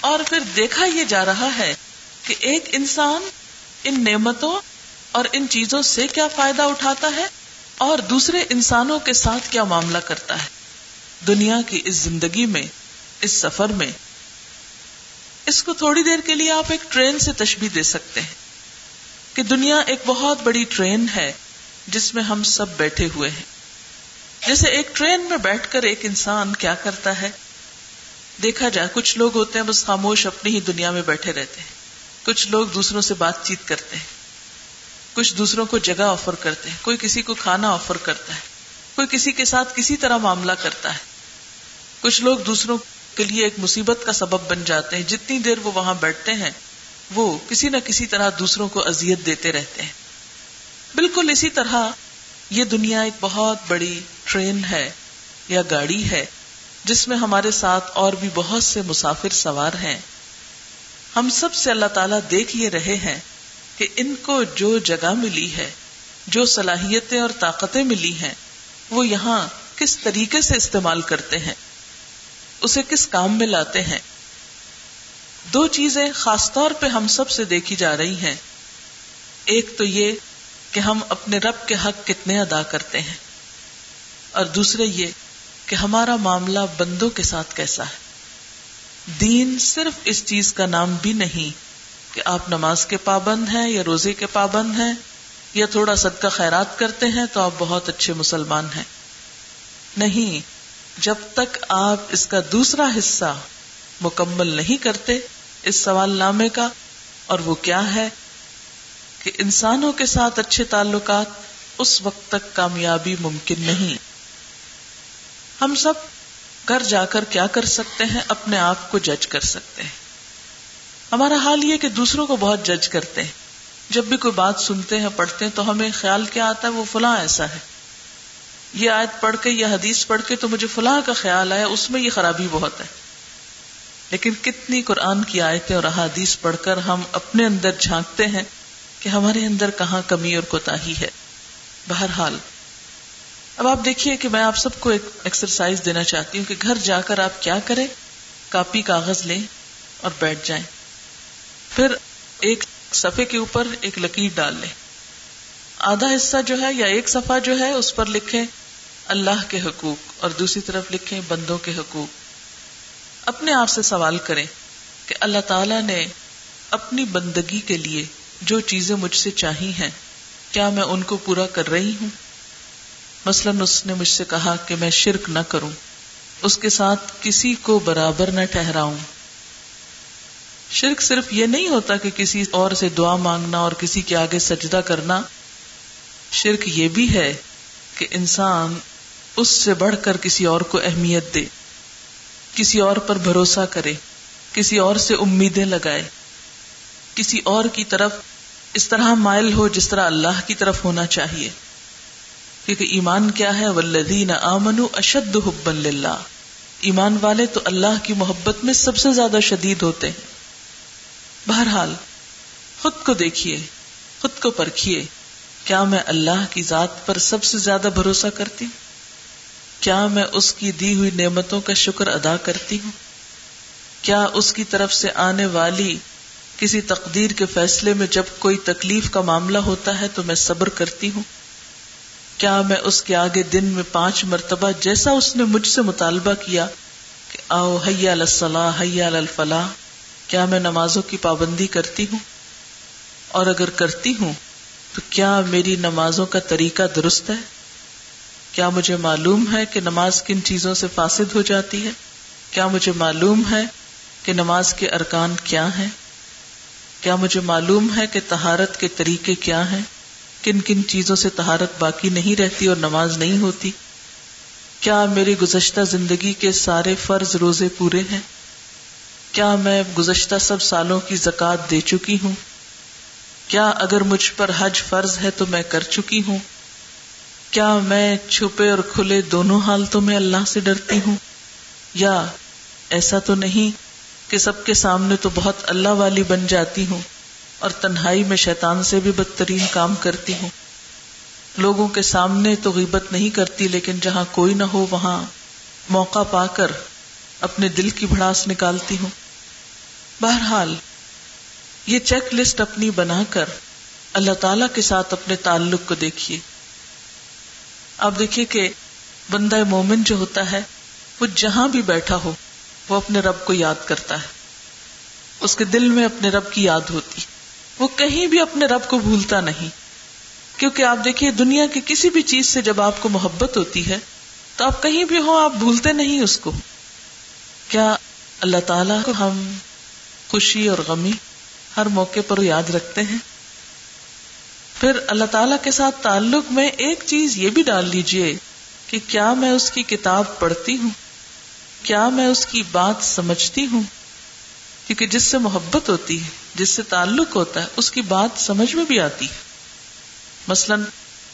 اور پھر دیکھا یہ جا رہا ہے کہ ایک انسان ان نعمتوں اور ان چیزوں سے کیا فائدہ اٹھاتا ہے اور دوسرے انسانوں کے ساتھ کیا معاملہ کرتا ہے۔ دنیا کی اس زندگی میں، اس سفر میں اس کو تھوڑی دیر کے لیے آپ ایک ٹرین سے تشبیح دے سکتے ہیں کہ دنیا ایک بہت بڑی ٹرین ہے جس میں ہم سب بیٹھے ہوئے ہیں۔ جیسے ایک ٹرین میں بیٹھ کر ایک انسان کیا کرتا ہے؟ دیکھا جائے، کچھ لوگ ہوتے ہیں بس خاموش اپنی ہی دنیا میں بیٹھے رہتے ہیں۔ کچھ لوگ دوسروں سے بات چیت کرتے ہیں۔ کچھ دوسروں کو جگہ آفر کرتے ہیں۔ کوئی کسی کو کھانا آفر کرتا ہے۔ کوئی کسی کے ساتھ کسی طرح معاملہ کرتا ہے۔ کچھ لوگ دوسروں کے لیے ایک مصیبت کا سبب بن جاتے ہیں۔ جتنی دیر وہ وہاں بیٹھتے ہیں، وہ کسی نہ کسی طرح دوسروں کو اذیت دیتے رہتے ہیں۔ بالکل اسی طرح یہ دنیا ایک بہت بڑی ٹرین ہے یا گاڑی ہے، جس میں ہمارے ساتھ اور بھی بہت سے مسافر سوار ہیں۔ ہم سب سے اللہ تعالیٰ دیکھ یہ رہے ہیں کہ ان کو جو جگہ ملی ہے، جو صلاحیتیں اور طاقتیں ملی ہیں، وہ یہاں کس طریقے سے استعمال کرتے ہیں۔ اسے کس کام میں لاتے ہیں؟ دو چیزیں خاص طور پہ ہم سب سے دیکھی جا رہی ہیں۔ ایک تو یہ کہ ہم اپنے رب کے حق کتنے ادا کرتے ہیں۔ اور دوسرے یہ کہ ہمارا معاملہ بندوں کے ساتھ کیسا ہے۔ دین صرف اس چیز کا نام بھی نہیں کہ آپ نماز کے پابند ہیں یا روزے کے پابند ہیں یا تھوڑا صدقہ خیرات کرتے ہیں تو آپ بہت اچھے مسلمان ہیں۔ نہیں جب تک آپ اس کا دوسرا حصہ مکمل نہیں کرتے اس سوال نامے کا، اور وہ کیا ہے کہ انسانوں کے ساتھ اچھے تعلقات اس وقت تک کامیابی ممکن نہیں۔ ہم سب گھر جا کر کیا کر سکتے ہیں؟ اپنے آپ کو جج کر سکتے ہیں۔ ہمارا حال یہ کہ دوسروں کو بہت جج کرتے ہیں۔ جب بھی کوئی بات سنتے ہیں، پڑھتے ہیں، تو ہمیں خیال کیا آتا ہے، وہ فلاں ایسا ہے۔ یہ آیت پڑھ کے یا حدیث پڑھ کے تو مجھے فلاں کا خیال آیا، اس میں یہ خرابی بہت ہے۔ لیکن کتنی قرآن کی آیتیں اور احادیث پڑھ کر ہم اپنے اندر جھانکتے ہیں کہ ہمارے اندر کہاں کمی اور کوتا ہے۔ بہرحال، اب آپ دیکھیے کہ میں آپ سب کو ایک ایکسرسائز دینا چاہتی ہوں کہ گھر جا کر آپ کیا کریں۔ کاپی، کاغذ لیں اور بیٹھ جائیں۔ پھر ایک صفحے کے اوپر ایک لکیر ڈال لیں۔ آدھا حصہ جو ہے یا ایک صفحہ جو ہے، اس پر لکھیں اللہ کے حقوق اور دوسری طرف لکھیں بندوں کے حقوق۔ اپنے آپ سے سوال کریں کہ اللہ تعالی نے اپنی بندگی کے لیے جو چیزیں مجھ سے چاہی ہیں، کیا میں ان کو پورا کر رہی ہوں؟ مثلاً اس نے مجھ سے کہا کہ میں شرک نہ کروں، اس کے ساتھ کسی کو برابر نہ ٹھہراؤں۔ شرک صرف یہ نہیں ہوتا کہ کسی اور سے دعا مانگنا اور کسی کے آگے سجدہ کرنا، شرک یہ بھی ہے کہ انسان اس سے بڑھ کر کسی اور کو اہمیت دے، کسی اور پر بھروسہ کرے، کسی اور سے امیدیں لگائے۔ کسی اور کی طرف اس طرح مائل ہو جس طرح اللہ کی طرف ہونا چاہیے۔ کیونکہ ایمان کیا ہے؟ ولدین آمن اشد حب اللہ ایمان والے تو اللہ کی محبت میں سب سے زیادہ شدید ہوتے ہیں۔ بہرحال، خود کو دیکھیے، خود کو پرکھیے، کیا میں اللہ کی ذات پر سب سے زیادہ بھروسہ کرتی ہوں؟ کیا میں اس کی دی ہوئی نعمتوں کا شکر ادا کرتی ہوں؟ کیا اس کی طرف سے آنے والی کسی تقدیر کے فیصلے میں جب کوئی تکلیف کا معاملہ ہوتا ہے تو میں صبر کرتی ہوں؟ کیا میں اس کے آگے دن میں پانچ مرتبہ جیسا اس نے مجھ سے مطالبہ کیا کہ آؤ حیا الصلاح حیا الفلاح، کیا میں نمازوں کی پابندی کرتی ہوں؟ اور اگر کرتی ہوں تو کیا میری نمازوں کا طریقہ درست ہے؟ کیا مجھے معلوم ہے کہ نماز کن چیزوں سے فاسد ہو جاتی ہے؟ کیا مجھے معلوم ہے کہ نماز کے ارکان کیا ہیں؟ کیا مجھے معلوم ہے کہ تہارت کے طریقے کیا ہیں؟ کن کن چیزوں سے تہارت باقی نہیں رہتی اور نماز نہیں ہوتی؟ کیا میری گزشتہ زندگی کے سارے فرض روزے پورے ہیں؟ کیا میں گزشتہ سب سالوں کی زکات دے چکی ہوں؟ کیا اگر مجھ پر حج فرض ہے تو میں کر چکی ہوں؟ کیا میں چھپے اور کھلے دونوں حالتوں میں اللہ سے ڈرتی ہوں؟ یا ایسا تو نہیں کہ سب کے سامنے تو بہت اللہ والی بن جاتی ہوں اور تنہائی میں شیطان سے بھی بدترین کام کرتی ہوں؟ لوگوں کے سامنے تو غیبت نہیں کرتی، لیکن جہاں کوئی نہ ہو، وہاں موقع پا کر اپنے دل کی بڑاس نکالتی ہوں۔ بہرحال، یہ چیک لسٹ اپنی بنا کر اللہ تعالی کے ساتھ اپنے تعلق کو دیکھیے۔ آپ دیکھیے کہ بندہ مومن جو ہوتا ہے، وہ جہاں بھی بیٹھا ہو، وہ اپنے رب کو یاد کرتا ہے۔ اس کے دل میں اپنے رب کی یاد ہوتی۔ وہ کہیں بھی اپنے رب کو بھولتا نہیں۔ کیونکہ آپ دیکھیے، دنیا کی کسی بھی چیز سے جب آپ کو محبت ہوتی ہے، تو آپ کہیں بھی ہو آپ بھولتے نہیں اس کو۔ کیا اللہ تعالی کو ہم خوشی اور غمی ہر موقع پر یاد رکھتے ہیں؟ پھر اللہ تعالی کے ساتھ تعلق میں ایک چیز یہ بھی ڈال لیجیے کہ کیا میں اس کی کتاب پڑھتی ہوں؟ کیا میں اس کی بات سمجھتی ہوں؟ کیونکہ جس سے محبت ہوتی ہے، جس سے تعلق ہوتا ہے، اس کی بات سمجھ میں بھی آتی ہے۔ مثلا،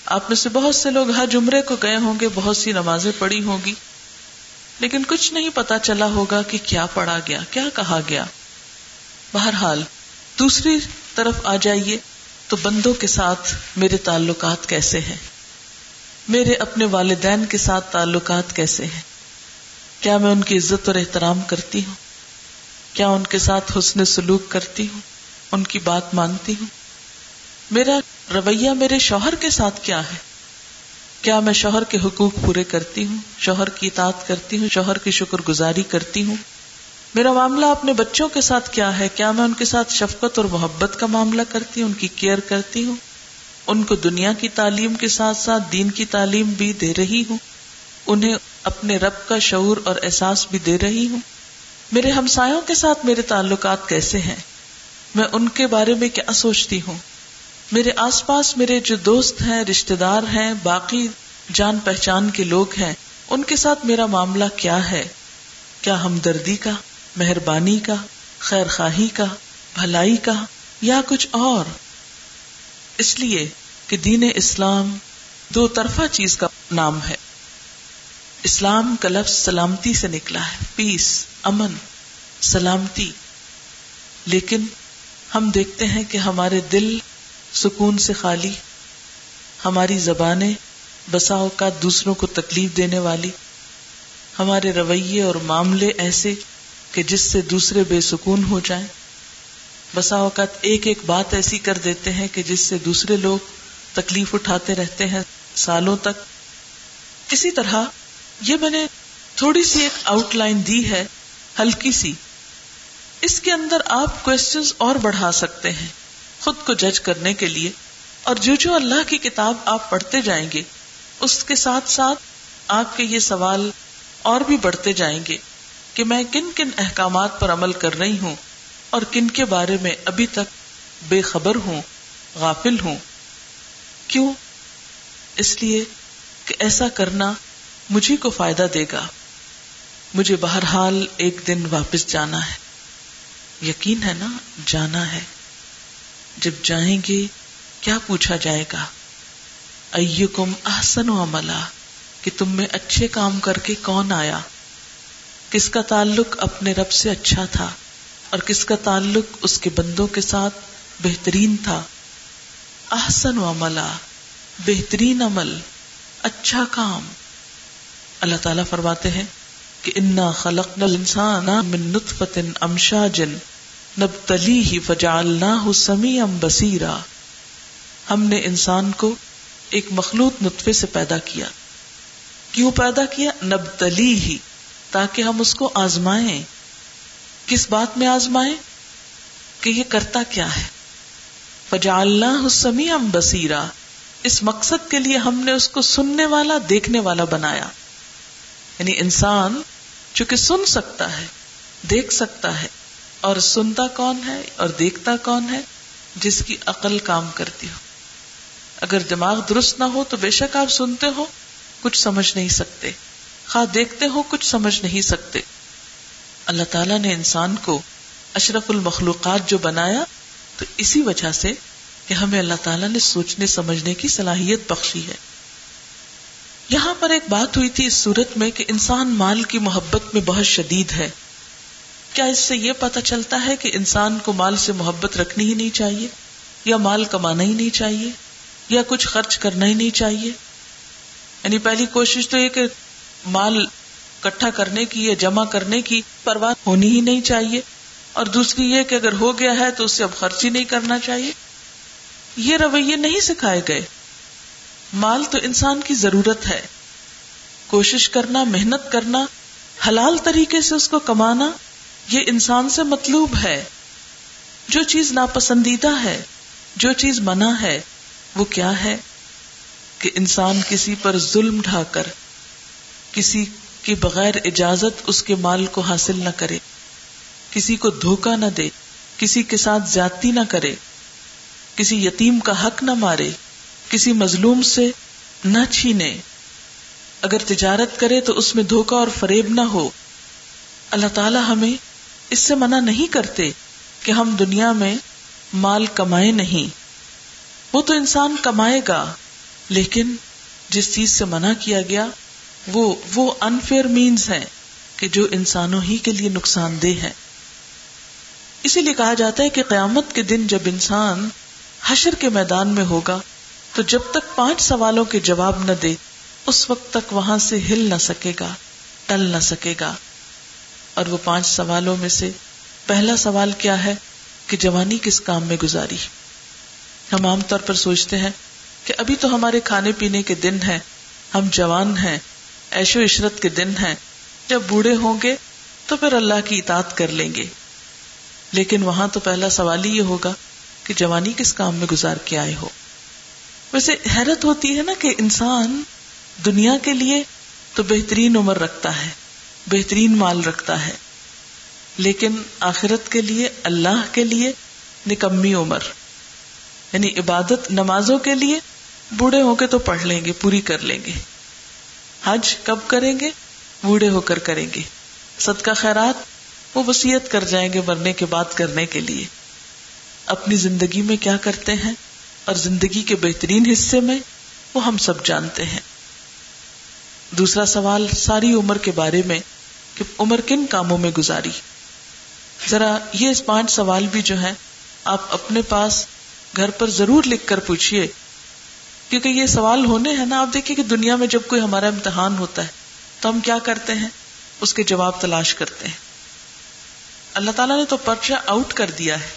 آپ میں سے بہت سے لوگ ہر جمرے کو گئے ہوں گے، بہت سی نمازیں پڑھی ہوں گی۔ لیکن کچھ نہیں پتا چلا ہوگا کہ کیا پڑھا گیا، کیا کہا گیا۔ بہرحال، دوسری طرف آ جائیے۔ تو بندوں کے ساتھ میرے تعلقات کیسے ہیں؟ میرے اپنے والدین کے ساتھ تعلقات کیسے ہیں؟ کیا میں ان کی عزت اور احترام کرتی ہوں؟ کیا ان کے ساتھ حسن سلوک کرتی ہوں؟ ان کی بات مانتی ہوں؟ میرا رویہ میرے شوہر کے ساتھ کیا ہے؟ کیا میں شوہر کے حقوق پورے کرتی ہوں؟ شوہر کی اطاعت کرتی ہوں؟ شوہر کی شکر گزاری کرتی ہوں؟ میرا معاملہ اپنے بچوں کے ساتھ کیا ہے؟ کیا میں ان کے ساتھ شفقت اور محبت کا معاملہ کرتی ہوں؟ ان کی کیئر کرتی ہوں؟ ان کو دنیا کی تعلیم کے ساتھ ساتھ دین کی تعلیم بھی دے رہی ہوں؟ انہیں اپنے رب کا شعور اور احساس بھی دے رہی ہوں؟ میرے ہمسایوں کے ساتھ میرے تعلقات کیسے ہیں؟ میں ان کے بارے میں کیا سوچتی ہوں؟ میرے آس پاس میرے جو دوست ہیں رشتے دار ہیں، باقی جان پہچان کے لوگ ہیں، ان کے ساتھ میرا معاملہ کیا ہے؟ کیا ہمدردی کا؟ مہربانی کا خیر خواہی کا، بھلائی کا یا کچھ اور۔ اس لیے کہ دین اسلام دو طرفہ چیز کا نام ہے۔ اسلام کا لفظ سلامتی سے نکلا ہے۔ پیس امن، سلامتی۔ لیکن ہم دیکھتے ہیں کہ ہمارے دل سکون سے خالی، ہماری زبانیں بسا اوقات دوسروں کو تکلیف دینے والی، ہمارے رویے اور معاملے ایسے کہ جس سے دوسرے بے سکون ہو جائیں۔ بسا اوقات ایک ایک بات ایسی کر دیتے ہیں کہ جس سے دوسرے لوگ تکلیف اٹھاتے رہتے ہیں سالوں تک۔ اسی طرح یہ میں نے تھوڑی سی ایک آؤٹ لائن دی ہے، ہلکی سی۔ اس کے اندر آپ کوشچنس اور بڑھا سکتے ہیں خود کو جج کرنے کے لیے۔ اور جو جو اللہ کی کتاب آپ پڑھتے جائیں گے، اس کے ساتھ ساتھ آپ کے یہ سوال اور بھی بڑھتے جائیں گے۔ کہ میں کن کن احکامات پر عمل کر رہی ہوں اور کن کے بارے میں ابھی تک بے خبر ہوں، غافل ہوں۔ کیوں؟ اس لیے کہ ایسا کرنا مجھے کو فائدہ دے گا۔ مجھے بہرحال ایک دن واپس جانا ہے۔ یقین ہے نا؟ جانا ہے۔ جب جائیں گے، کیا پوچھا جائے گا؟ ایکم احسن و عملہ کہ تم میں اچھے کام کر کے کون آیا؟ کس کا تعلق اپنے رب سے اچھا تھا اور کس کا تعلق اس کے بندوں کے ساتھ بہترین تھا؟ احسن و عملہ بہترین عمل اچھا کام۔ اللہ تعالیٰ فرماتے ہیں کہ انا خلق انسان من نطفت امشاجن نبتلی ہی فجالنا سمی ام بسیرا ہم نے انسان کو ایک مخلوط نطفے سے پیدا کیا۔ کیوں پیدا کیا؟ نبتلی ہی تاکہ ہم اس کو آزمائیں۔ کس بات میں آزمائیں؟ کہ یہ کرتا کیا ہے۔ فجالنا سمی ام بسیرا اس مقصد کے لیے ہم نے اس کو سننے والا، دیکھنے والا بنایا۔ یعنی انسان چونکہ سن سکتا ہے، دیکھ سکتا ہے۔ اور سنتا کون ہے اور دیکھتا کون ہے؟ جس کی عقل کام کرتی ہو۔ اگر دماغ درست نہ ہو تو بے شک آپ سنتے ہو، کچھ سمجھ نہیں سکتے۔ خواہ دیکھتے ہو، کچھ سمجھ نہیں سکتے۔ اللہ تعالیٰ نے انسان کو اشرف المخلوقات جو بنایا، تو اسی وجہ سے کہ ہمیں اللہ تعالیٰ نے سوچنے، سمجھنے کی صلاحیت بخشی ہے۔ یہاں پر ایک بات ہوئی تھی اس صورت میں کہ انسان مال کی محبت میں بہت شدید ہے۔ کیا اس سے یہ پتا چلتا ہے کہ انسان کو مال سے محبت رکھنی ہی نہیں چاہیے؟ یا مال کمانا ہی نہیں چاہیے؟ یا کچھ خرچ کرنا ہی نہیں چاہیے؟ یعنی پہلی کوشش تو یہ کہ مال کٹھا کرنے کی یا جمع کرنے کی پرواہ ہونی ہی نہیں چاہیے۔ اور دوسری یہ کہ اگر ہو گیا ہے تو اس سے اب خرچ ہی نہیں کرنا چاہیے۔ یہ رویے نہیں سکھائے گئے۔ مال تو انسان کی ضرورت ہے۔ کوشش کرنا، محنت کرنا، حلال طریقے سے اس کو کمانا، یہ انسان سے مطلوب ہے۔ جو چیز ناپسندیدہ ہے، جو چیز منع ہے، وہ کیا ہے؟ کہ انسان کسی پر ظلم ڈھا کر کسی کے بغیر اجازت اس کے مال کو حاصل نہ کرے، کسی کو دھوکا نہ دے، کسی کے ساتھ زیادتی نہ کرے، کسی یتیم کا حق نہ مارے، کسی مظلوم سے نہ چھینے۔ اگر تجارت کرے تو اس میں دھوکا اور فریب نہ ہو۔ اللہ تعالی ہمیں اس سے منع نہیں کرتے کہ ہم دنیا میں مال کمائے نہیں۔ وہ تو انسان کمائے گا، لیکن جس چیز سے منع کیا گیا وہ وہ انفیئر مینس ہے کہ جو انسانوں ہی کے لیے نقصان دہ ہے۔ اسی لیے کہا جاتا ہے کہ قیامت کے دن جب انسان حشر کے میدان میں ہوگا، تو جب تک پانچ سوالوں کے جواب نہ دے، اس وقت تک وہاں سے ہل نہ سکے گا، ٹل نہ سکے گا۔ اور وہ پانچ سوالوں میں سے پہلا سوال کیا ہے کہ جوانی کس کام میں گزاری؟ ہم عام طور پر سوچتے ہیں کہ ابھی تو ہمارے کھانے پینے کے دن ہیں، ہم جوان ہیں ایش و عشرت کے دن ہیں۔ جب بوڑھے ہوں گے تو پھر اللہ کی اطاعت کر لیں گے۔ لیکن وہاں تو پہلا سوال ہی یہ ہوگا کہ جوانی کس کام میں گزار کے آئے ہو۔ ویسے حیرت ہوتی ہے نا کہ انسان دنیا کے لیے تو بہترین عمر رکھتا ہے، بہترین مال رکھتا ہے۔ لیکن آخرت کے لیے، اللہ کے لیے نکمی عمر۔ یعنی عبادت نمازوں کے لیے بوڑھے ہو کے تو پڑھ لیں گے، پوری کر لیں گے۔ حج کب کریں گے؟ بوڑھے ہو کر کریں گے۔ صدقہ خیرات وہ وسیعت کر جائیں گے مرنے کے بعد کرنے کے لیے۔ اپنی زندگی میں کیا کرتے ہیں؟ اور زندگی کے بہترین حصے میں وہ ہم سب جانتے ہیں۔ دوسرا سوال ساری عمر کے بارے میں کہ عمر کن کاموں میں گزاری؟ ذرا یہ پانچ سوال بھی جو ہے آپ اپنے پاس گھر پر ضرور لکھ کر پوچھیے کیونکہ یہ سوال ہونے ہیں نا، آپ دیکھیے کہ دنیا میں جب کوئی ہمارا امتحان ہوتا ہے، تو ہم کیا کرتے ہیں؟ اس کے جواب تلاش کرتے ہیں۔ اللہ تعالیٰ نے تو پرچہ آؤٹ کر دیا ہے۔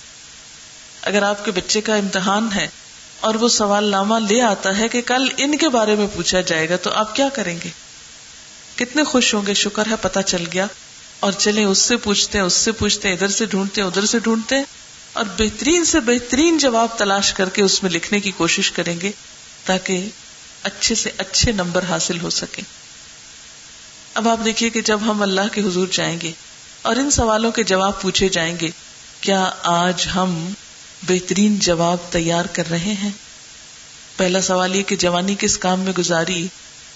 اگر آپ کے بچے کا امتحان ہے اور وہ سوال نامہ لے آتا ہے کہ کل ان کے بارے میں پوچھا جائے گا، تو آپ کیا کریں گے؟ کتنے خوش ہوں گے، شکر ہے پتا چل گیا۔ اور چلے اس سے پوچھتے ہیں، اس سے پوچھتے ہیں، ادھر سے ڈھونڈتے ہیں، ادھر سے ڈھونڈتے ہیں۔ اور بہترین سے بہترین جواب تلاش کر کے اس میں لکھنے کی کوشش کریں گے۔ تاکہ اچھے سے اچھے نمبر حاصل ہو سکے اب آپ دیکھیے کہ جب ہم اللہ کے حضور جائیں گے اور ان سوالوں کے جواب پوچھے جائیں گے، کیا آج ہم بہترین جواب تیار کر رہے ہیں؟ پہلا سوال یہ کہ جوانی کس کام میں گزاری؟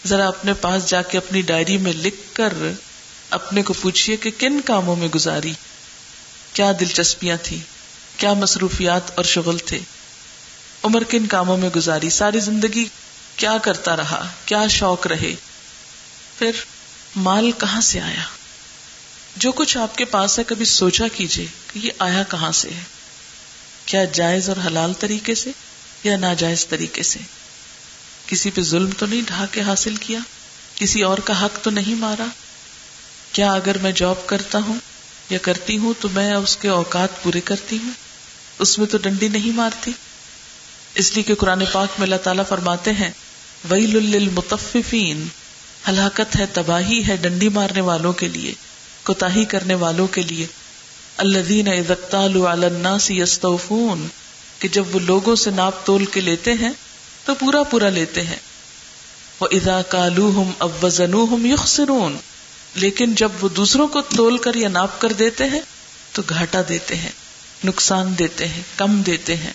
ذرا اپنے پاس جا کے اپنی ڈائری میں لکھ کر اپنے کو پوچھیے کہ کن کاموں میں گزاری؟ کیا دلچسپیاں تھی کیا مصروفیات اور شغل تھے؟ عمر کن کاموں میں گزاری ساری زندگی کیا کرتا رہا، کیا شوق رہے؟ پھر مال کہاں سے آیا؟ جو کچھ آپ کے پاس ہے کبھی سوچا کیجیے کہ یہ آیا کہاں سے ہے؟ کیا جائز اور حلال طریقے سے یا ناجائز طریقے سے؟ کسی پہ ظلم تو نہیں ڈھا کے حاصل کیا؟ کسی اور کا حق تو نہیں مارا؟ کیا اگر میں جاب کرتا ہوں یا کرتی ہوں تو میں اس کے اوقات پورے کرتی ہوں؟ اس میں تو ڈنڈی نہیں مارتی؟ اس لیے کہ قرآن پاک میں اللہ تعالیٰ فرماتے ہیں ویل للمطففین ہلاکت ہے، تباہی ہے ڈنڈی مارنے والوں کے لیے کوتا کرنے والوں کے لیے۔ الذین اذا علی الناس یستوفون کہ جب وہ لوگوں سے ناپ تول کے لیتے ہیں، تو پورا پورا لیتے ہیں۔ وَإِذَا كَالُوهُمْ أَوْ وَزَنُوهُمْ يُخْسِرُونَ۔ لیکن جب وہ دوسروں کو تول کر یا ناپ کر دیتے ہیں، تو گھاٹا دیتے ہیں، نقصان دیتے ہیں، کم دیتے ہیں۔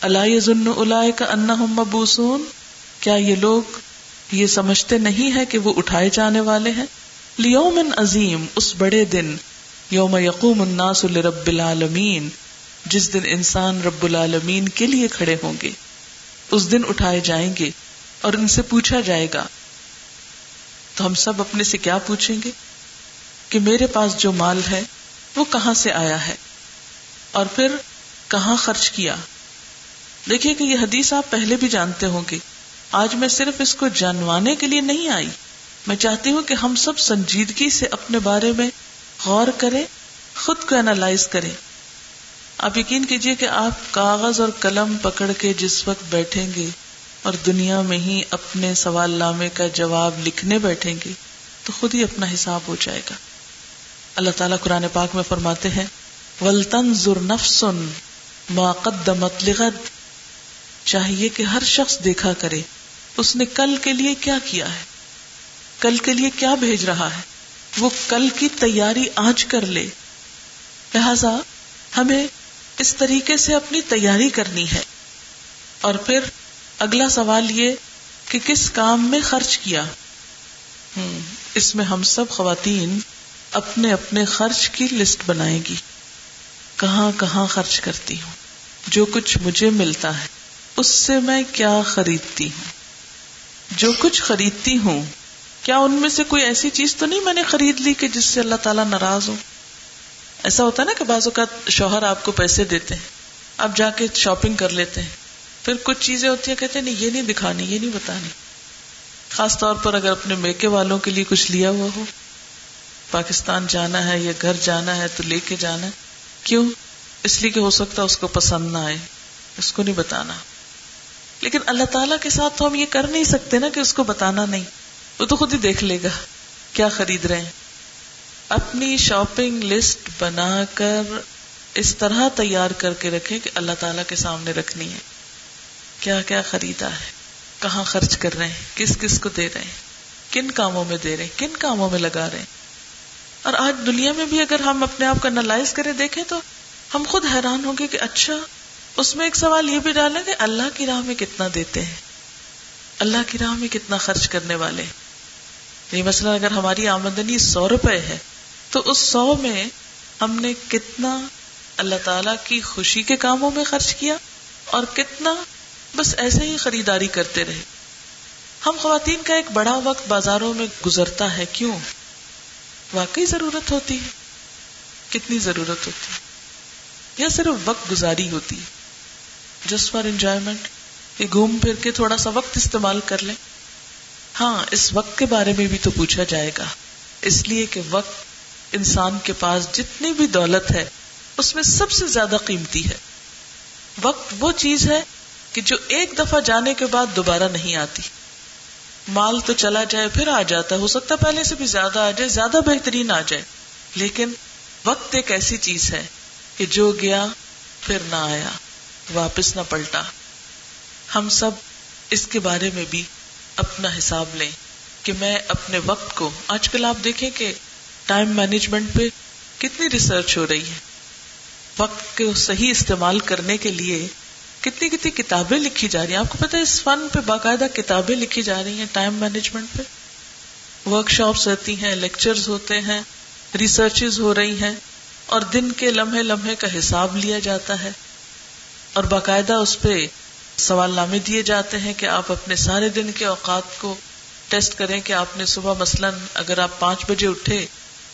اللہ ظن الا کا مبوسون؟ کیا یہ لوگ یہ سمجھتے نہیں ہے کہ وہ اٹھائے جانے والے ہیں؟ لیومن عظیم، اس بڑے دن، یوم یقوم الناس لرب العالمین، جس دن انسان رب العالمین کے لیے کھڑے ہوں گے۔ اس دن اٹھائے جائیں گے اور ان سے پوچھا جائے گا، تو ہم سب اپنے سے کیا پوچھیں گے؟ کہ میرے پاس جو مال ہے، وہ کہاں سے آیا ہے؟ اور پھر کہاں خرچ کیا؟ دیکھیے کہ یہ حدیث آپ پہلے بھی جانتے ہوں گے۔ آج میں صرف اس کو جانوانے کے لیے نہیں آئی۔ میں چاہتی ہوں کہ ہم سب سنجیدگی سے اپنے بارے میں غور کریں، خود کو اینالائز کریں۔ آپ یقین کیجیے کہ آپ کاغذ اور قلم پکڑ کے جس وقت بیٹھیں گے اور دنیا میں ہی اپنے سوال نامے کا جواب لکھنے بیٹھیں گے، تو خود ہی اپنا حساب ہو جائے گا۔ اللہ تعالیٰ قرآن پاک میں فرماتے ہیں ولطن نفسن قدمت لغد۔ چاہیے کہ ہر شخص دیکھا کرے، اس نے کل کے لیے کیا کیا ہے؟ کل کے لیے کیا بھیج رہا ہے؟ وہ کل کی تیاری آج کر لے۔ لہذا ہمیں اس طریقے سے اپنی تیاری کرنی ہے۔ اور پھر اگلا سوال یہ کہ کس کام میں خرچ کیا؟ اس میں ہم سب خواتین اپنے اپنے خرچ کی لسٹ بنائے گی۔ کہاں کہاں خرچ کرتی ہوں؟ جو کچھ مجھے ملتا ہے۔ اس سے میں کیا خریدتی ہوں؟ جو کچھ خریدتی ہوں، کیا ان میں سے کوئی ایسی چیز تو نہیں میں نے خرید لی کہ جس سے اللہ تعالیٰ ناراض ہو؟ ایسا ہوتا ہے نا کہ بعض اوقات شوہر آپ کو پیسے دیتے ہیں، آپ جا کے شاپنگ کر لیتے ہیں، پھر کچھ چیزیں ہوتی ہیں، کہتے ہیں، نہیں، یہ نہیں دکھانی، یہ نہیں بتانی۔ خاص طور پر اگر اپنے میکے والوں کے لیے کچھ لیا ہوا ہو۔ پاکستان جانا ہے یا گھر جانا ہے تو لے کے جانا۔ ہے کیوں؟ اس لیے کہ ہو سکتا ہے اس کو پسند نہ آئے، اس کو نہیں بتانا۔ لیکن اللہ تعالیٰ کے ساتھ تو ہم یہ کر نہیں سکتے نا کہ اس کو بتانا نہیں۔ وہ تو خود ہی دیکھ لے گا کیا خرید رہے ہیں۔ اپنی شاپنگ لسٹ بنا کر اس طرح تیار کر کے رکھے کہ اللہ تعالی کے سامنے رکھنی ہے۔ کیا کیا خریدا ہے؟ کہاں خرچ کر رہے ہیں؟ کس کس کو دے رہے ہیں؟ کن کاموں میں دے رہے ہیں؟ کن کاموں میں لگا رہے ہیں؟ اور آج دنیا میں بھی اگر ہم اپنے آپ کو انالائز کرے دیکھیں تو ہم خود حیران ہوں گے کہ اچھا اس میں ایک سوال یہ بھی ڈالیں کہ اللہ کی راہ میں کتنا دیتے ہیں؟ اللہ کی راہ میں کتنا خرچ کرنے والے یہ یعنی مثلا اگر ہماری آمدنی سو روپے ہے، تو اس سو میں ہم نے کتنا اللہ تعالی کی خوشی کے کاموں میں خرچ کیا اور کتنا بس ایسے ہی خریداری کرتے رہے؟ ہم خواتین کا ایک بڑا وقت بازاروں میں گزرتا ہے، کیوں؟ واقعی ضرورت ہوتی ہے۔ کتنی ضرورت ہوتی ہے؟ یا صرف وقت گزاری ہوتی ہے؟ جسٹ فار انجوائمنٹ یہ گھوم پھر کے تھوڑا سا وقت استعمال کر لیں۔ ہاں اس وقت کے بارے میں بھی تو پوچھا جائے گا۔ اس لیے کہ وقت انسان کے پاس جتنی بھی دولت ہے، اس میں سب سے زیادہ قیمتی ہے۔ وقت وہ چیز ہے کہ جو ایک دفعہ جانے کے بعد دوبارہ نہیں آتی۔ مال تو چلا جائے، پھر آ جاتا ہے۔ ہو سکتا ہے پہلے سے بھی زیادہ آ جائے، زیادہ بہترین آ جائے۔ لیکن وقت ایک ایسی چیز ہے کہ جو گیا، پھر نہ آیا۔ واپس نہ پلٹا۔ ہم سب اس کے بارے میں بھی اپنا حساب لیں کہ میں اپنے وقت کو، آج کل آپ دیکھیں کہ ٹائم مینجمنٹ پہ کتنی ریسرچ ہو رہی ہے۔ وقت کو صحیح استعمال کرنے کے لیے کتنی کتنی کتابیں لکھی جا رہی ہیں۔ آپ کو پتا اس فن پہ باقاعدہ کتابیں لکھی جا رہی ہیں ٹائم مینجمنٹ پہ۔ ورک شاپس رہتی ہیں، لیکچرز ہوتے ہیں ریسرچ ہو رہی ہیں اور دن کے لمحے لمحے کا حساب لیا جاتا ہے۔ اور باقاعدہ اس پہ سوال نامے دیے جاتے ہیں کہ آپ اپنے سارے دن کے اوقات کو ٹیسٹ کریں کہ آپ نے صبح مثلاً اگر آپ پانچ بجے اٹھے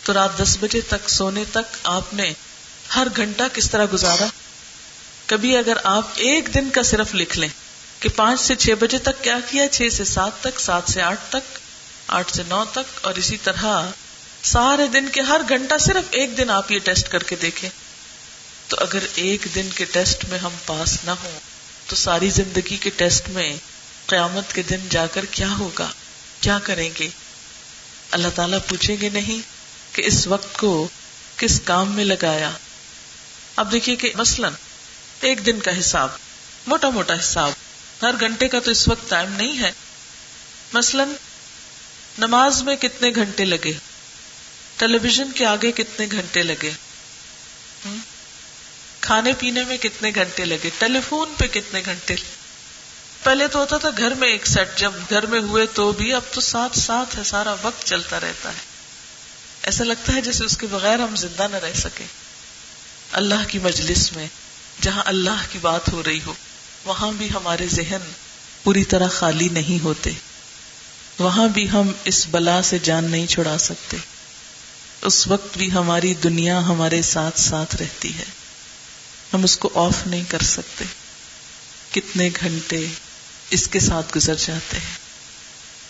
تو رات دس بجے تک سونے تک آپ نے ہر گھنٹہ کس طرح گزارا؟ کبھی اگر آپ ایک دن کا صرف لکھ لیں کہ پانچ سے چھ بجے تک کیا کیا، چھ سے سات تک، سات سے آٹھ تک، آٹھ سے نو تک، اور اسی طرح سارے دن کے ہر گھنٹہ صرف ایک دن آپ یہ ٹیسٹ کر کے دیکھیں۔ تو اگر ایک دن کے ٹیسٹ میں ہم پاس نہ ہوں، تو ساری زندگی کے ٹیسٹ میں قیامت کے دن جا کر کیا ہوگا؟ کیا کریں گے؟ اللہ تعالیٰ پوچھیں گے نہیں کہ اس وقت کو کس کام میں لگایا؟ اب دیکھیے کہ مثلاً ایک دن کا حساب، موٹا موٹا حساب، ہر گھنٹے کا تو اس وقت ٹائم نہیں ہے۔ مثلاً نماز میں کتنے گھنٹے لگے؟ ٹیلی ویژن کے آگے کتنے گھنٹے لگے؟ کھانے پینے میں کتنے گھنٹے لگے؟ ٹیلی فون پہ کتنے گھنٹے؟ پہلے تو ہوتا تھا گھر میں ایک سیٹ، جب گھر میں ہوئے تو بھی، اب تو ساتھ ساتھ ہے، سارا وقت چلتا رہتا ہے۔ ایسا لگتا ہے جیسے اس کے بغیر ہم زندہ نہ رہ سکے اللہ کی مجلس میں، جہاں اللہ کی بات ہو رہی ہو، وہاں بھی ہمارے ذہن پوری طرح خالی نہیں ہوتے۔ وہاں بھی ہم اس بلا سے جان نہیں چھڑا سکتے۔ اس وقت بھی ہماری دنیا ہمارے ساتھ ساتھ رہتی ہے۔ ہم اس کو آف نہیں کر سکتے۔ کتنے گھنٹے اس کے ساتھ گزر جاتے ہیں۔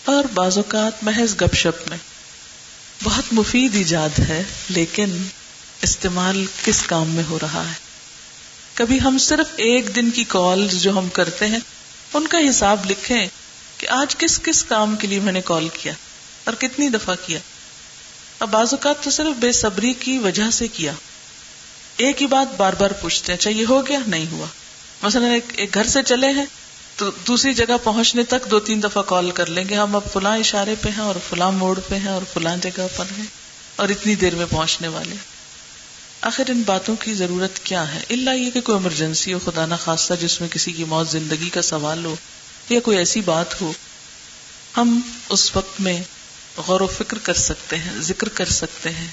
اور بعض اوقات محض گپ شپ میں۔ بہت مفید ایجاد ہے، لیکن استعمال کس کام میں ہو رہا ہے؟ کبھی ہم صرف ایک دن کی کال جو ہم کرتے ہیں، ان کا حساب لکھیں کہ آج کس کس کام کے لیے میں نے کال کیا اور کتنی دفعہ کیا۔ اب بعض اوقات تو صرف بے صبری کی وجہ سے کیا۔ ایک ہی بات بار بار پوچھتے ہیں اچھا یہ ہو گیا؟ نہیں ہوا۔ مثلا ایک گھر سے چلے ہیں، تو دوسری جگہ پہنچنے تک دو تین دفعہ کال کر لیں گے، ہم اب فلاں اشارے پہ ہیں اور فلاں موڑ پہ ہیں اور فلاں جگہ پر ہیں اور اتنی دیر میں پہنچنے والے آخر ان باتوں کی ضرورت کیا ہے؟ اللہ یہ کہ کوئی ایمرجنسی ہو، خدا نہ خاصہ جس میں کسی کی موت زندگی کا سوال ہو یا کوئی ایسی بات ہو، ہم اس وقت میں غور و فکر کر سکتے ہیں، ذکر کر سکتے ہیں،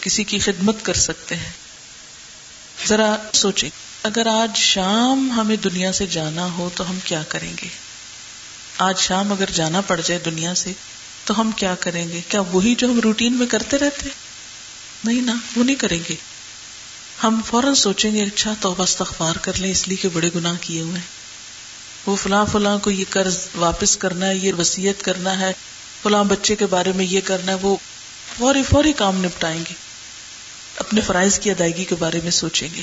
کسی کی خدمت کر سکتے ہیں۔ ذرا سوچیں، اگر آج شام ہمیں دنیا سے جانا ہو تو ہم کیا کریں گے؟ آج شام اگر جانا پڑ جائے دنیا سے تو ہم کیا کریں گے؟ کیا وہی جو ہم روٹین میں کرتے رہتے؟ نہیں نا، وہ نہیں کریں گے۔ ہم فوراً سوچیں گے اچھا تو استغفار کر لیں، اس لیے کہ بڑے گناہ کیے ہوئے وہ فلاں فلاں کو یہ قرض واپس کرنا ہے، یہ وسیعت کرنا ہے، فلاں بچے کے بارے میں یہ کرنا ہے، وہ فوری فوری کام نپٹائیں گے۔ اپنے فرائض کی ادائیگی کے بارے میں سوچیں گے۔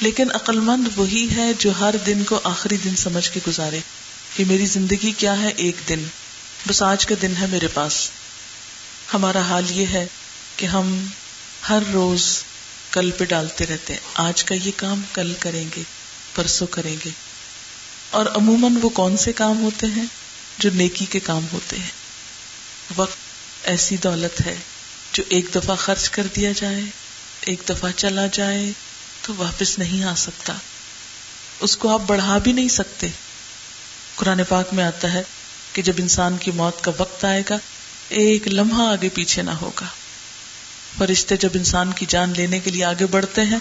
لیکن عقلمند وہی ہے جو ہر دن کو آخری دن سمجھ کے گزارے کہ میری زندگی کیا ہے ایک دن۔ بس آج کا دن ہے میرے پاس۔ ہمارا حال یہ ہے کہ ہم ہر روز کل پہ ڈالتے رہتے ہیں۔ آج کا یہ کام کل کریں گے، پرسوں کریں گے۔ اور عموماً وہ کون سے کام ہوتے ہیں؟ جو نیکی کے کام ہوتے ہیں۔ وقت ایسی دولت ہے جو ایک دفعہ خرچ کر دیا جائے، ایک دفعہ چلا جائے تو واپس نہیں آ سکتا۔ اس کو آپ بڑھا بھی نہیں سکتے۔ قرآن پاک میں آتا ہے کہ جب انسان کی موت کا وقت آئے گا، ایک لمحہ آگے پیچھے نہ ہوگا۔ فرشتے جب انسان کی جان لینے کے لیے آگے بڑھتے ہیں،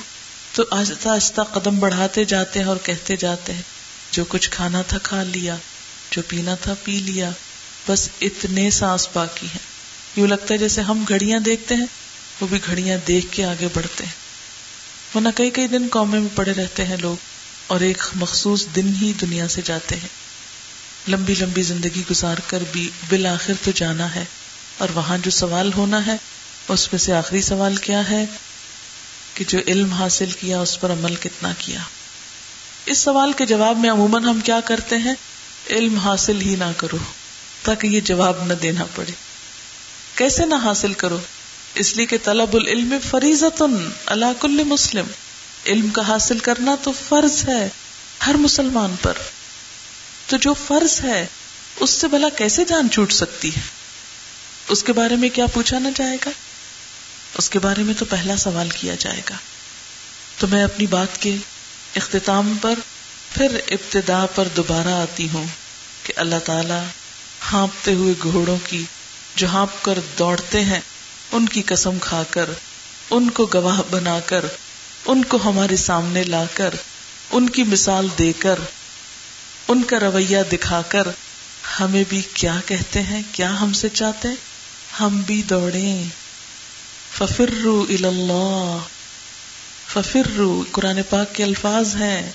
تو آہستہ آہستہ قدم بڑھاتے جاتے ہیں اور کہتے جاتے ہیں، جو کچھ کھانا تھا کھا لیا، جو پینا تھا پی لیا، بس اتنے سانس باقی ہیں۔ یوں لگتا ہے جیسے ہم گھڑیاں دیکھتے ہیں، وہ بھی گھڑیاں دیکھ کے آگے بڑھتے ہیں۔ ورنہ کئی کئی دن قومے میں پڑے رہتے ہیں لوگ، اور ایک مخصوص دن ہی دنیا سے جاتے ہیں۔ لمبی لمبی زندگی گزار کر بھی بالآخر تو جانا ہے، اور وہاں جو سوال ہونا ہے، اس میں سے آخری سوال کیا ہے؟ کہ جو علم حاصل کیا، اس پر عمل کتنا کیا؟ اس سوال کے جواب میں عموماً ہم کیا کرتے ہیں؟ علم حاصل ہی نہ کرو، تاکہ یہ جواب نہ دینا پڑے۔ کیسے نہ حاصل کرو؟ اس لیے کہ طلب العلم فریضت اللہ کل مسلم۔ علم کا حاصل کرنا تو فرض ہے ہر مسلمان پر۔ تو جو فرض ہے، اس سے بھلا کیسے جان چھوٹ سکتی ہے؟ اس کے بارے میں کیا پوچھا نہ جائے گا؟ اس کے بارے میں تو پہلا سوال کیا جائے گا۔ تو میں اپنی بات کے اختتام پر پھر ابتدا پر دوبارہ آتی ہوں کہ اللہ تعالی ہانپتے ہوئے گھوڑوں کی جو ہانپ کر دوڑتے ہیں، ان کی قسم کھا کر، ان کو گواہ بنا کر، ان کو ہمارے سامنے لا کر، ان کی مثال دے کر، ان کا رویہ دکھا کر، ہمیں بھی کیا کہتے ہیں، کیا ہم سے چاہتے؟ ہم بھی دوڑے ففرو اللہ ففرو قرآن پاک کے الفاظ ہیں۔